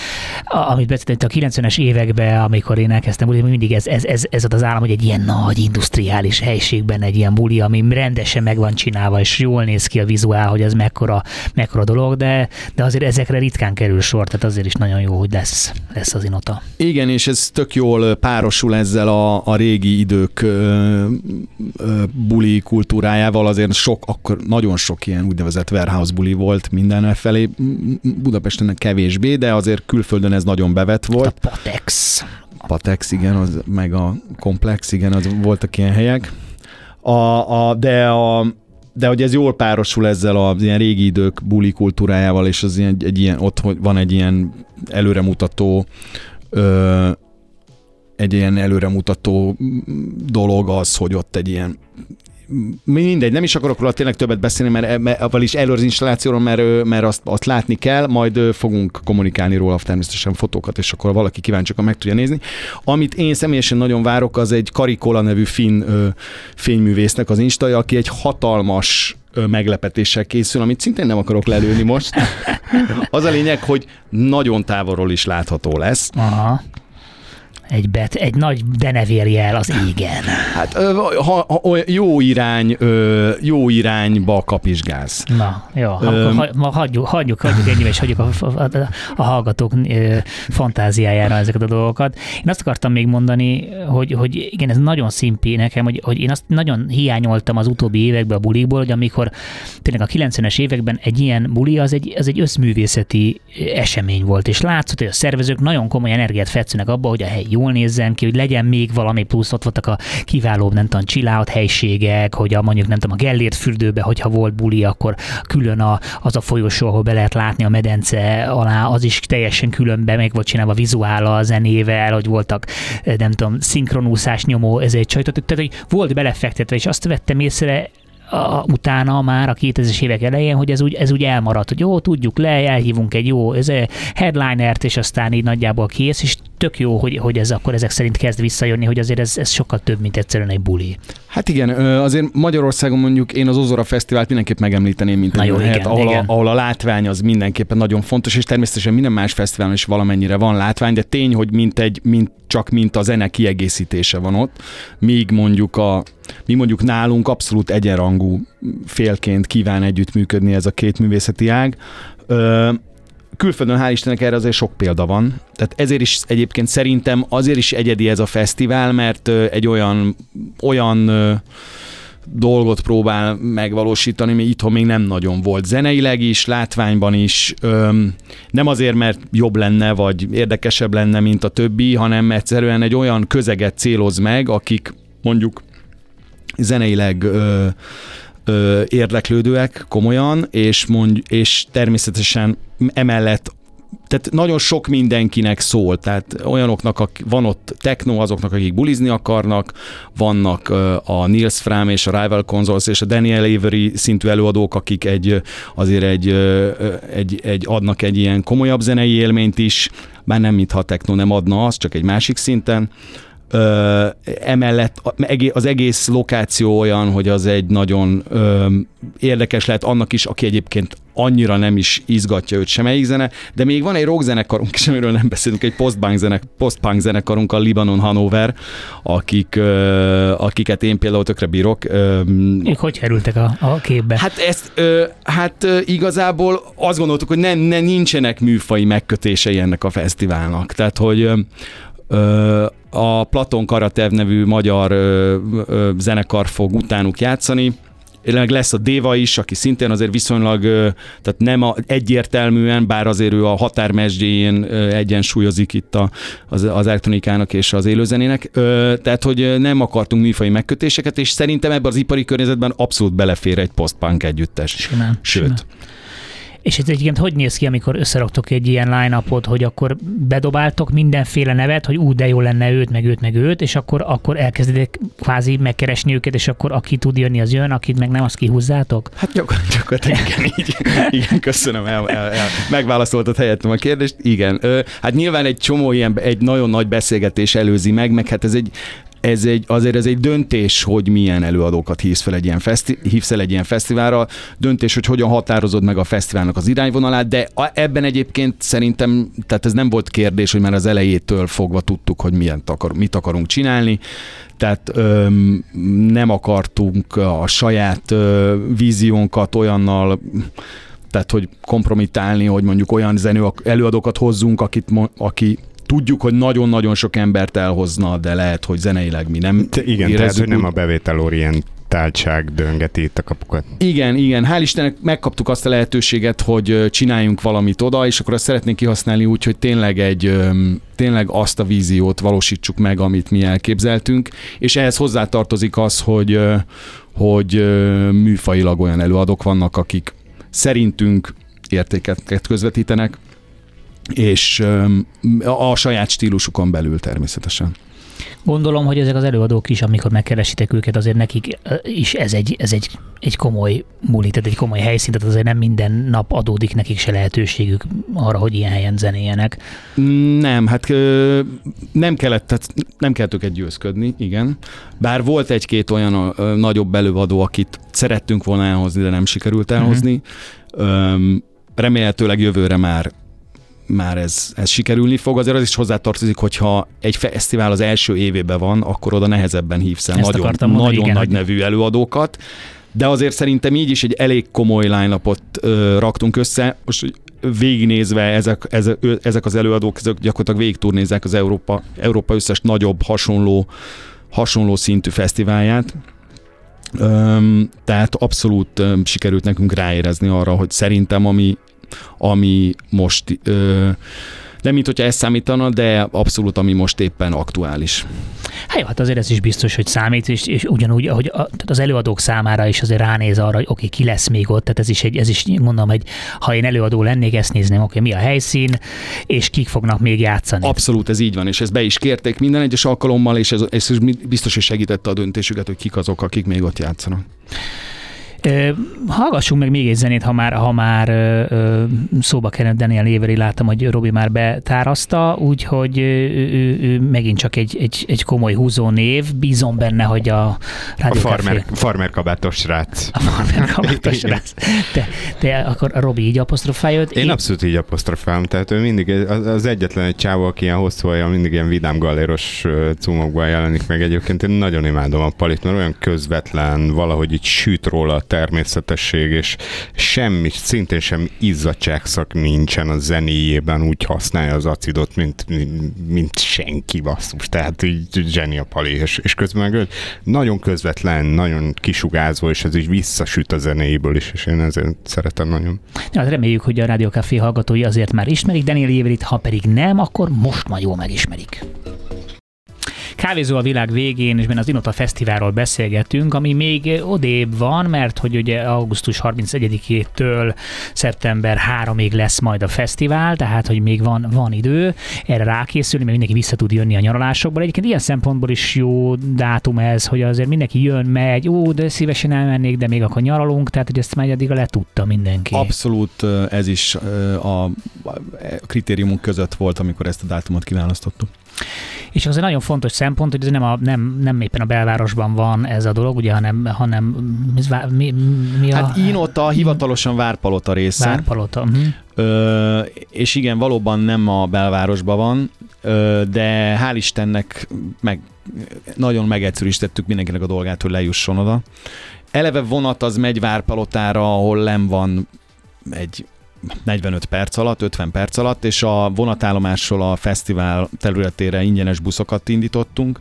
A: a, amit beszéltett a 90-es években, amikor én elkezdtem buli, mindig ez, ez, ez, ez az állam, hogy egy ilyen nagy industriális helységben egy ilyen buli, ami rendesen meg van csinálva, és jól néz ki a vizuál, hogy ez mekkora, mekkora dolog, de, de azért ezekre ritkán kerül sor, tehát azért is nagyon jó, hogy lesz, lesz az inota.
C: Igen, és ez tök jól párosul ezzel a, a régi idők buli kultúrájával, azért sok, akkor nagyon sok ilyen úgynevezett warehouse buli volt mindenfelé, Budapesten kevésbé, de azért külföldön ez nagyon bevett
A: A
C: volt.
A: Patex.
C: Patex, igen, az, meg a Komplex, igen, az voltak ilyen helyek. A, a, de a, de hogy ez jól párosul ezzel az ilyen régi idők buli kultúrájával, és az ilyen, egy ilyen, ott van egy ilyen előremutató ö, egy ilyen előremutató dolog az, hogy ott egy ilyen mindegy, nem is akarok róla tényleg többet beszélni, mert, mert avval is előre az installációról, mert, mert azt, azt látni kell, majd fogunk kommunikálni róla természetesen fotókat, és akkor valaki kíváncsi, akkor meg tudja nézni. Amit én személyesen nagyon várok, az egy Karikola nevű finn ö, fényművésznek az instaja, aki egy hatalmas meglepetéssel készül, amit szintén nem akarok lelőni most. Az a lényeg, hogy nagyon távolról is látható lesz.
A: Aha. Egy, bet, egy nagy denevérjel az égen.
C: Hát ha, ha, jó irány, jó irányba kapizsgálsz.
A: Na, jó,
C: Öm.
A: ha, ma hagyjuk, hagyjuk, hagyjuk ennyivel, és hagyjuk a, a, a, hallgatók fantáziájára ezeket a dolgokat. Én azt akartam még mondani, hogy, hogy igen, ez nagyon szimpi nekem, hogy, hogy én azt nagyon hiányoltam az utóbbi években a bulikból, hogy amikor tényleg a 90-es években egy ilyen buli, az egy, az egy összművészeti esemény volt, és látszott, hogy a szervezők nagyon komoly energiát fetszenek abba, hogy a hely jól nézzen ki, hogy legyen még valami plusz, ott voltak a kiváló, nem tudom, csilláut helységek, hogy a mondjuk nem tudom, a Gellért fürdőbe, hogyha volt buli, akkor külön a, az a folyosó, ahol be lehet látni a medence alá, az is teljesen különben meg volt csinálva vizuála a zenével, hogy voltak, eh, nem tudom, szinkronúszás nyomó, ez egy csajtot, tehát hogy volt belefektetve, és azt vettem észre, a, utána már a 2000-es évek elején, hogy ez úgy, ez úgy elmaradt, hogy jó, tudjuk le, elhívunk egy jó ez a headlinert, és aztán így nagyjából kész, és tök jó, hogy, hogy ez akkor ezek szerint kezd visszajönni, hogy azért ez, ez sokkal több, mint egyszerűen egy buli.
C: Hát igen, azért Magyarországon mondjuk én az Ozora Fesztivált mindenképp megemlíteném, mint egy olyan
A: igen,
C: helyet, ahol,
A: igen.
C: A, ahol a látvány az mindenképpen nagyon fontos, és természetesen minden más fesztiválon is valamennyire van látvány, de tény, hogy mint egy, mint, csak mint a zene kiegészítése van ott, míg mondjuk a mi mondjuk nálunk abszolút egyenrangú félként kíván együttműködni ez a két művészeti ág. Ö, külföldön hál' Istennek erre azért sok példa van. Tehát ezért is egyébként szerintem azért is egyedi ez a fesztivál, mert egy olyan, olyan dolgot próbál megvalósítani, ami itthon még nem nagyon volt. Zeneileg is, látványban is. Öm, nem azért, mert jobb lenne, vagy érdekesebb lenne, mint a többi, hanem egyszerűen egy olyan közeget céloz meg, akik mondjuk zeneileg ö, ö, érdeklődőek komolyan, és, mondj, és természetesen emellett tehát nagyon sok mindenkinek szól, tehát olyanoknak, akik, van ott techno, azoknak, akik bulizni akarnak, vannak a Nils Fram és a Rival Consoles és a Daniel Avery szintű előadók, akik egy azért egy, egy, egy adnak egy ilyen komolyabb zenei élményt is, már nem mintha a techno nem adna az, csak egy másik szinten. Ö, emellett az egész lokáció olyan, hogy az egy nagyon ö, érdekes lehet annak is, aki egyébként annyira nem is izgatja őt semmelyik zene, de még van egy rockzenekarunk is, amiről nem beszélünk, egy postpunk, zenek, postpunk zenekarunk, a Libanon Hanover, akik, akiket én például tökre bírok.
A: Ők hogy kerültek a, a képbe?
C: Hát ezt, hát igazából azt gondoltuk, hogy nem, nem nincsenek műfai megkötései ennek a fesztiválnak. Tehát, hogy a Platon Karatev nevű magyar zenekar fog utánuk játszani, meg lesz a Déva is, aki szintén azért viszonylag, tehát nem a, egyértelműen, bár azért ő a ö, egyensúlyozik itt a, az, az elektronikának és az élőzenének, tehát hogy nem akartunk műfai megkötéseket, és szerintem ebben az ipari környezetben abszolút belefér egy postpunk együttes.
A: Simán.
C: Sőt.
A: Simán. És ez egyébként hogy néz ki, amikor összeraktok egy ilyen line hogy akkor bedobáltok mindenféle nevet, hogy úgy de jó lenne őt, meg őt, meg őt, és akkor, akkor elkezditek kvázi megkeresni őket, és akkor aki tud jönni, az jön, akit meg nem, azt kihúzzátok?
C: Hát gyakorlatilag igen, így, igen, köszönöm, el, el, el, megválaszoltad helyettem a kérdést. Igen, hát nyilván egy csomó ilyen, egy nagyon nagy beszélgetés előzi meg, meg hát ez egy ez egy, azért ez egy döntés, hogy milyen előadókat hívsz fel egy ilyen feszti, hívsz el egy ilyen fesztiválra, döntés, hogy hogyan határozod meg a fesztiválnak az irányvonalát, de ebben egyébként szerintem, tehát ez nem volt kérdés, hogy már az elejétől fogva tudtuk, hogy milyen akar, mit akarunk csinálni, tehát öm, nem akartunk a saját ö, víziónkat olyannal tehát hogy kompromitálni, hogy mondjuk olyan zenő előadókat hozzunk, akit, aki tudjuk, hogy nagyon-nagyon sok embert elhozna, de lehet, hogy zeneileg mi nem
B: de Igen, tehát, hogy nem a bevételorient táltság döngeti itt a kapukat.
C: Igen, igen. Hál' Istennek megkaptuk azt a lehetőséget, hogy csináljunk valamit oda, és akkor azt szeretnénk kihasználni úgy, hogy tényleg egy tényleg azt a víziót valósítsuk meg, amit mi elképzeltünk, és ehhez hozzátartozik az, hogy, hogy műfajilag olyan előadók vannak, akik szerintünk értéket közvetítenek, és a saját stílusukon belül természetesen.
A: Gondolom, hogy ezek az előadók is, amikor megkeresitek őket, azért nekik is ez egy, ez egy, egy komoly tehát egy komoly helyszín, tehát azért nem minden nap adódik nekik se lehetőségük arra, hogy ilyen helyen zenéjenek.
C: Nem, hát nem kellett, tehát nem kellett őket győzködni, igen. Bár volt egy-két olyan nagyobb előadó, akit szerettünk volna elhozni, de nem sikerült elhozni. Uh-huh. Remélhetőleg jövőre már már ez, ez sikerülni fog. Azért az is hozzátartozik, hogyha egy fesztivál az első évében van, akkor oda nehezebben hívsz el nagyon, mondani, nagyon igen, nagy hogy... nevű előadókat. De azért szerintem így is egy elég komoly line ö, raktunk össze. Most végignézve ezek, ezek, ezek az előadók, ezek gyakorlatilag végig turnézzák az Európa, Európa összes nagyobb, hasonló, hasonló szintű fesztiválját. Öm, tehát abszolút öm, sikerült nekünk ráérezni arra, hogy szerintem ami ami most ö, nem mint hogyha ez számítana, de abszolút, ami most éppen aktuális.
A: Hát jó, hát azért ez is biztos, hogy számít, és, és ugyanúgy, ahogy a, tehát az előadók számára is azért ránéz arra, hogy oké, okay, ki lesz még ott, tehát ez is, egy, ez is mondom, hogy ha én előadó lennék, ezt nézném, oké, okay, mi a helyszín, és kik fognak még játszani.
C: Abszolút, ez így van, és ezt be is kérték minden egyes alkalommal, és ez, ez biztos, hogy segítette a döntésüket, hogy kik azok, akik még ott játszanak.
A: Hallgassunk meg még egy zenét, ha már, ha már szóba került Daniel Éveri, láttam, hogy Robi már betárazta, úgyhogy ő, ő, ő megint csak egy, egy, egy komoly húzó név. Bízom benne, hogy a
B: Rádió A farmer, farmer kabátos srác.
A: A farmer kabátos srác. Te, te akkor a Robi így apostrofálja
B: Én, én abszolút így apostrofálom, tehát ő mindig az, az egyetlen egy csávó, aki ilyen hosszú haja, mindig ilyen vidám galéros cumokban jelenik meg. Egyébként én nagyon imádom a palit, mert olyan közvetlen, valahogy így süt róla természetesség, és semmi, szintén sem izzadságszak nincsen a zenéjében, úgy használja az acidot, mint, mint, senki basszus, tehát így zseni a pali, és, és közben meg nagyon közvetlen, nagyon kisugázó, és ez is visszasüt a zenéjéből is, és én ezért szeretem nagyon.
A: Ja, hát reméljük, hogy a Rádió Café hallgatói azért már ismerik Daniel Jéverit, ha pedig nem, akkor most már jól megismerik. Kávézó a világ végén, és az Inota Fesztiválról beszélgetünk, ami még odébb van, mert hogy ugye augusztus 31-től szeptember 3-ig lesz majd a fesztivál, tehát hogy még van, van idő erre rákészülni, mert mindenki vissza tud jönni a nyaralásokból. Egyébként ilyen szempontból is jó dátum ez, hogy azért mindenki jön, megy, ó, de szívesen elmennék, de még akkor nyaralunk, tehát hogy ezt már eddig le tudta mindenki.
C: Abszolút ez is a kritériumunk között volt, amikor ezt a dátumot kiválasztottuk.
A: És az egy nagyon fontos szempont, hogy ez nem, a, nem, nem éppen a belvárosban van ez a dolog, ugye, hanem, hanem mi, mi
C: a... Hát Inota hivatalosan Várpalota része.
A: Várpalota. Uh-huh.
C: Ö, és igen, valóban nem a belvárosban van, ö, de hál' Istennek meg, nagyon megegyszerűsítettük mindenkinek a dolgát, hogy lejusson oda. Eleve vonat az megy Várpalotára, ahol nem van egy 45 perc alatt, 50 perc alatt, és a vonatállomásról a fesztivál területére ingyenes buszokat indítottunk.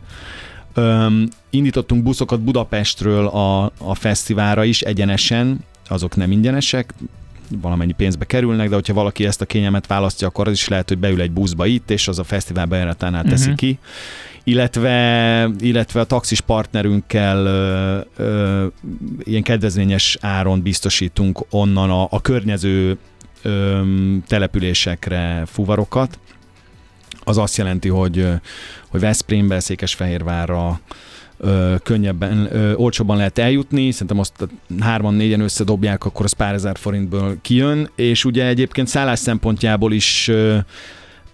C: Öm, indítottunk buszokat Budapestről a, a fesztiválra is egyenesen, azok nem ingyenesek, valamennyi pénzbe kerülnek, de hogyha valaki ezt a kényelmet választja, akkor az is lehet, hogy beül egy buszba itt, és az a fesztivál bejáratánál teszi uh-huh. ki. Illetve, illetve a taxis partnerünkkel ö, ö, ilyen kedvezményes áron biztosítunk onnan a, a környező ö, településekre fuvarokat. Az azt jelenti, hogy, hogy Veszprémbe, Székesfehérvárra, ö, könnyebben, ö, olcsóban lehet eljutni, szerintem azt hárman, négyen összedobják, akkor az pár ezer forintból kijön, és ugye egyébként szállás szempontjából is ö,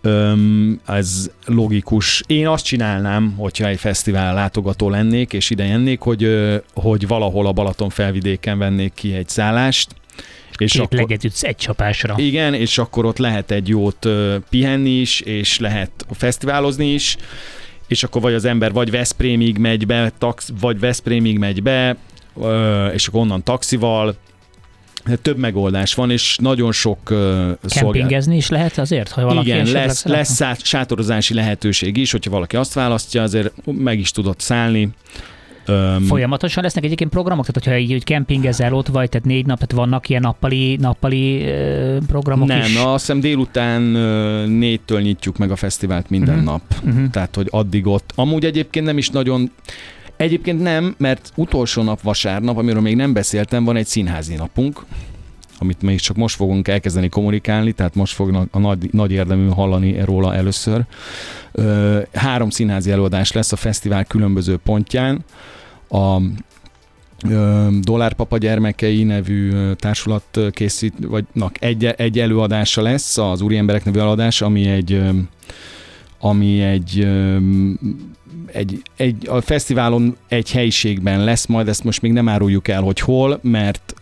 C: Öm, ez logikus. Én azt csinálnám, hogyha egy fesztivál látogató lennék, és ide jennék, hogy, hogy valahol a Balaton felvidéken vennék ki egy szállást,
A: és Két akkor, legyet ütsz egy csapásra.
C: Igen, és akkor ott lehet egy jót pihenni is, és lehet fesztiválozni is, és akkor vagy az ember vagy Veszprémig megy be, tax, vagy Veszprémig megy be, és akkor onnan taxival, több megoldás van, és nagyon sok uh,
A: Kempingezni is lehet azért, ha valaki
C: Igen, lesz, lesz sátorozási lehetőség is, hogyha valaki azt választja, azért meg is tudott szállni.
A: Um, Folyamatosan lesznek egyébként programok? Tehát, hogyha így kempingezel ott vagy, tehát négy nap, tehát vannak ilyen nappali, nappali uh, programok
C: nem,
A: is?
C: Nem, azt hiszem délután uh, négytől nyitjuk meg a fesztivált minden uh-huh. nap. Uh-huh. Tehát, hogy addig ott. Amúgy egyébként nem is nagyon Egyébként nem, mert utolsó nap vasárnap, amiről még nem beszéltem, van egy színházi napunk, amit még csak most fogunk elkezdeni kommunikálni, tehát most fognak a nagy, nagy érdemű hallani róla először. Három színházi előadás lesz a fesztivál különböző pontján. A Dollárpapa gyermekei nevű társulat készít, vagy nak, egy, egy előadása lesz, az Úri Emberek nevű előadás, ami egy ami egy, egy, egy a fesztiválon egy helyiségben lesz, majd ezt most még nem áruljuk el, hogy hol, mert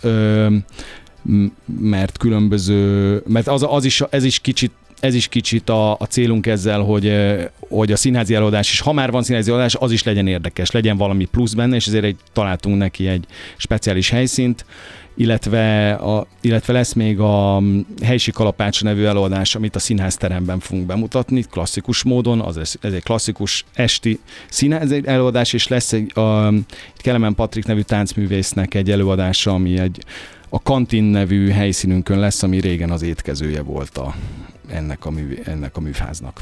C: mert különböző, mert az, az is, ez is kicsit ez is kicsit a, a célunk ezzel, hogy, hogy a színházi előadás is, ha már van színházi előadás, az is legyen érdekes, legyen valami plusz benne, és ezért egy, találtunk neki egy speciális helyszínt, illetve, a, illetve lesz még a Helysi Kalapácsa nevű előadás, amit a színházteremben fogunk bemutatni, klasszikus módon, az, ez egy klasszikus esti színház előadás, és lesz egy a, Kelemen Patrik nevű táncművésznek egy előadása, ami egy a Kantin nevű helyszínünkön lesz, ami régen az étkezője volt a, ennek, a ennek a műfáznak.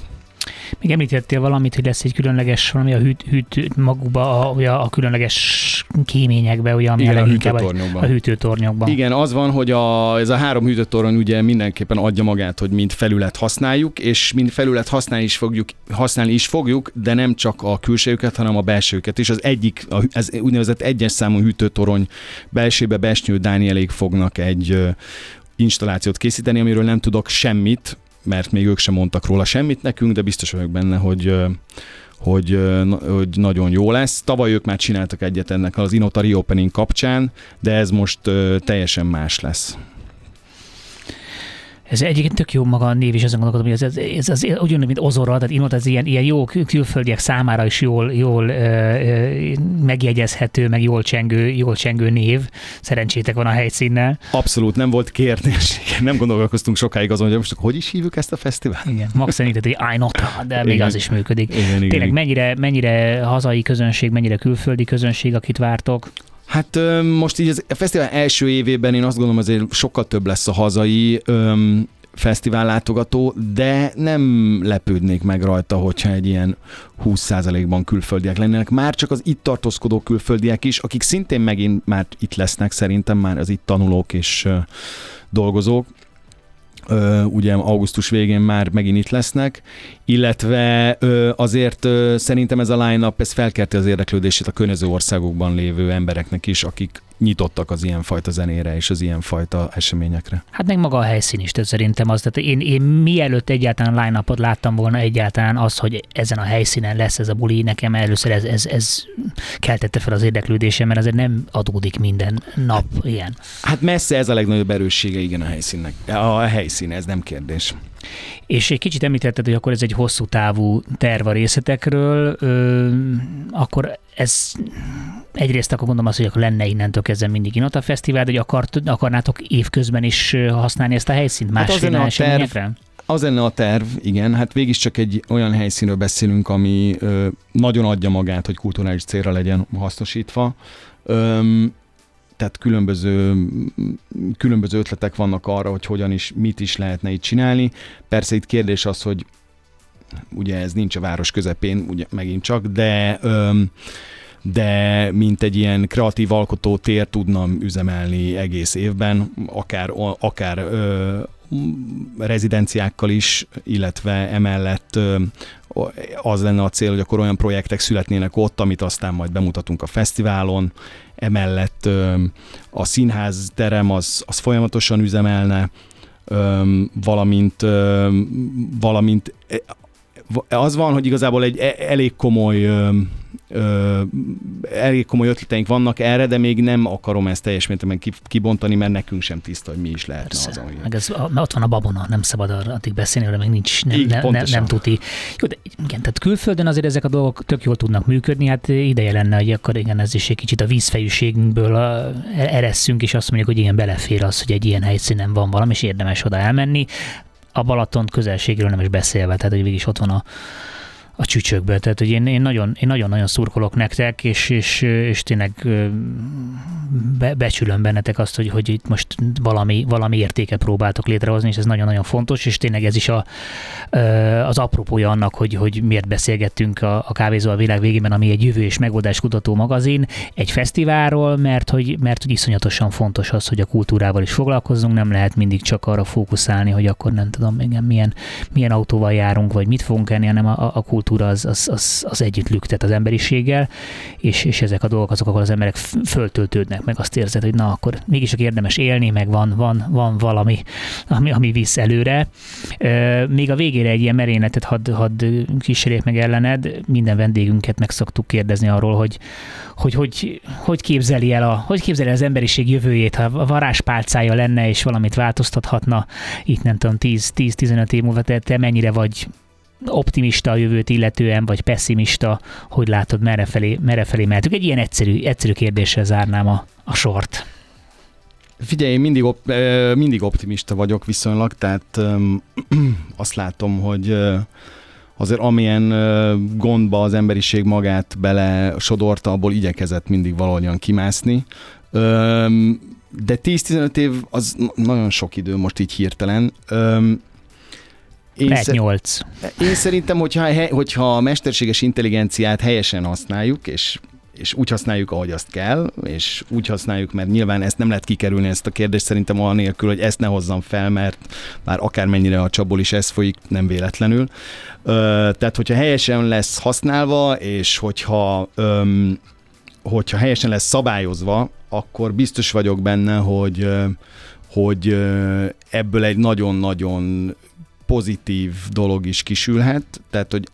A: Még említettél valamit, hogy lesz egy különleges, valami a hűt, hűt magukba, a, a különleges kéményekbe, ugye, ami
C: Igen,
A: a,
C: a hűtőtornyokban.
A: A hűtőtornyokban.
C: Igen, az van, hogy a, ez a három hűtőtorony ugye mindenképpen adja magát, hogy mind felület használjuk, és mind felület használni is fogjuk, használni is fogjuk, de nem csak a külsőket, hanem a belsőket is. Az egyik, ez úgynevezett egyes számú hűtőtorony belsébe Besnyő Dánielék fognak egy installációt készíteni, amiről nem tudok semmit, mert még ők sem mondtak róla semmit nekünk, de biztos vagyok benne, hogy hogy, hogy nagyon jó lesz. Tavaly ők már csináltak egyet ennek az Inota Reopening kapcsán, de ez most teljesen más lesz.
A: Ez egyébként tök jó maga a név is, ezen gondolkodom, hogy ez, ez, ez, ez ugyanúgy, mint Ozora, tehát Inot, ez ilyen, ilyen jó külföldiek számára is jól, jól ö, ö, megjegyezhető, meg jól csengő, jól csengő név. Szerencsétek van a helyszínnel.
C: Abszolút nem volt kérdés. Nem gondolkoztunk sokáig azon, hogy most hogy is hívjuk ezt a fesztivált.
A: Igen, max szerint, hogy Inota, de még igen. az is működik. Igen, igen, Tényleg igen. mennyire, mennyire hazai közönség, mennyire külföldi közönség, akit vártok?
C: Hát most így a fesztivál első évében én azt gondolom azért sokkal több lesz a hazai öm, fesztivál látogató, de nem lepődnék meg rajta, hogyha egy ilyen 20%-ban külföldiek lennének. Már csak az itt tartózkodó külföldiek is, akik szintén megint már itt lesznek szerintem, már az itt tanulók és dolgozók, ugye augusztus végén már megint itt lesznek, illetve azért szerintem ez a line-up, ez felkelti az érdeklődését a környező országokban lévő embereknek is, akik nyitottak az ilyenfajta zenére és az ilyenfajta eseményekre.
A: Hát meg maga a helyszín is, tehát szerintem az, tehát én, én mielőtt egyáltalán line láttam volna egyáltalán az, hogy ezen a helyszínen lesz ez a buli, nekem először ez, ez, ez keltette fel az érdeklődésem, mert azért nem adódik minden nap ilyen.
C: Hát messze ez a legnagyobb erőssége, igen, a helyszínnek. A helyszín, ez nem kérdés.
A: És egy kicsit említetted, hogy akkor ez egy hosszú távú terv a részletekről, ö, akkor ez egyrészt akkor mondom azt, hogy akkor lenne innentől kezdve mindig Inota Fesztivál, de hogy akart, akarnátok évközben is használni ezt a helyszínt másfél hát eseményekre?
C: Az lenne a terv, igen. Hát végig csak egy olyan helyszínről beszélünk, ami ö, nagyon adja magát, hogy kulturális célra legyen hasznosítva. Öm, tehát különböző, különböző ötletek vannak arra, hogy hogyan is, mit is lehetne itt csinálni. Persze itt kérdés az, hogy ugye ez nincs a város közepén, ugye megint csak, de öm, de mint egy ilyen kreatív alkotó tér tudnam üzemelni egész évben, akár, akár ö, rezidenciákkal is, illetve emellett az lenne a cél, hogy akkor olyan projektek születnének ott, amit aztán majd bemutatunk a fesztiválon, emellett a színház terem az, az folyamatosan üzemelne, valamint, valamint az van, hogy igazából egy e, elég komoly ö, elég komoly ötleteink vannak erre, de még nem akarom ezt teljes mértékben kibontani, mert nekünk sem tiszta, hogy mi is lehetne Persze. az, ami...
A: Meg ez, ott van a babona, nem szabad arra addig beszélni, arra még nincs, nem, Így, ne, nem, nem tuti. Jó, de igen, tehát külföldön azért ezek a dolgok tök jól tudnak működni, hát ideje lenne, hogy akkor igen, ez is egy kicsit a vízfejűségünkből eresszünk, és azt mondjuk, hogy igen, belefér az, hogy egy ilyen helyszínen van valami, és érdemes oda elmenni. A Balaton közelségről nem is beszélve, tehát hogy végig ott van a, a csücsökbe. Tehát, hogy én, én, nagyon, én nagyon-nagyon szurkolok nektek, és, és, és tényleg be, becsülöm bennetek azt, hogy, hogy itt most valami, valami értéket próbáltok létrehozni, és ez nagyon-nagyon fontos, és tényleg ez is a, az apropója annak, hogy, hogy miért beszélgettünk a, a Kávézó a világ végében, ami egy jövő és megoldás kutató magazin, egy fesztiválról, mert hogy, mert hogy iszonyatosan fontos az, hogy a kultúrával is foglalkozzunk, nem lehet mindig csak arra fókuszálni, hogy akkor nem tudom, igen, milyen, milyen autóval járunk, vagy mit fogunk enni, hanem a, a kultúra az, az, az, az együtt lüktet az emberiséggel, és, és ezek a dolgok azok, ahol az emberek föltöltődnek, meg azt érzed, hogy na, akkor mégis érdemes élni, meg van, van, van valami, ami, ami visz előre. Még a végére egy ilyen merénetet hadd had kísérjék meg ellened, minden vendégünket meg szoktuk kérdezni arról, hogy hogy, hogy, hogy képzeli el a, hogy képzeli az emberiség jövőjét, ha a varázspálcája lenne, és valamit változtathatna, itt nem tudom, 10-15 év múlva, te, te mennyire vagy optimista a jövőt illetően, vagy pessimista, hogy látod, merre felé, merre felé mehetünk? Egy ilyen egyszerű, egyszerű kérdéssel zárnám a, a sort.
C: Figyelj, én mindig, op- mindig optimista vagyok viszonylag, tehát azt látom, hogy azért amilyen gondba az emberiség magát bele sodorta, abból igyekezett mindig valahogyan kimászni. de 10-15 év az nagyon sok idő most így hirtelen.
A: Én Lehet szer- 8.
C: Én szerintem, hogyha, hogyha a mesterséges intelligenciát helyesen használjuk, és és úgy használjuk, ahogy azt kell, és úgy használjuk, mert nyilván ezt nem lehet kikerülni, ezt a kérdést szerintem nélkül, hogy ezt ne hozzam fel, mert már akármennyire a csapból is ez folyik, nem véletlenül. Ö, tehát, hogyha helyesen lesz használva, és hogyha, öm, hogyha helyesen lesz szabályozva, akkor biztos vagyok benne, hogy hogy ebből egy nagyon-nagyon pozitív dolog is kisülhet, tehát hogy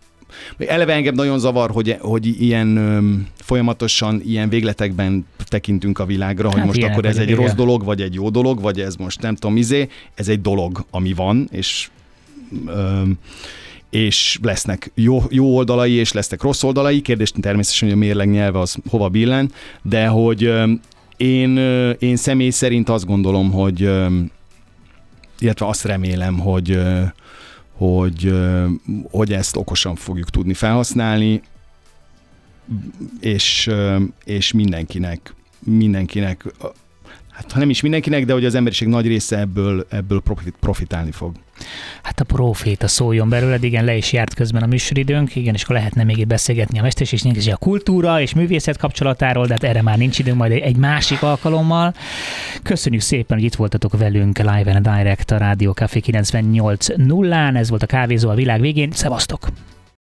C: Eleve engem nagyon zavar, hogy, hogy ilyen öm, folyamatosan ilyen végletekben tekintünk a világra, hogy hát most akkor ez egy igen. rossz dolog, vagy egy jó dolog, vagy ez most nem tudom, izé, ez egy dolog, ami van, és öm, és lesznek jó, jó oldalai, és lesznek rossz oldalai. Kérdés természetesen, hogy a mérleg nyelve az hova billen, de hogy öm, én, én személy szerint azt gondolom, hogy illetve azt remélem, hogy hogy, hogy ezt okosan fogjuk tudni felhasználni, és, és mindenkinek, mindenkinek, hát ha nem is mindenkinek, de hogy az emberiség nagy része ebből, ebből profit, profitálni fog.
A: Hát a proféta szóljon belőled, igen, le is járt közben a műsoridőnk, igen, és akkor lehetne még beszélgetni a mesterség és a kultúra és művészet kapcsolatáról, de hát erre már nincs időnk, majd egy másik alkalommal. Köszönjük szépen, hogy itt voltatok velünk live and direct a Rádió Café 98 0 ez volt a kávézó a világ végén. Szevasztok!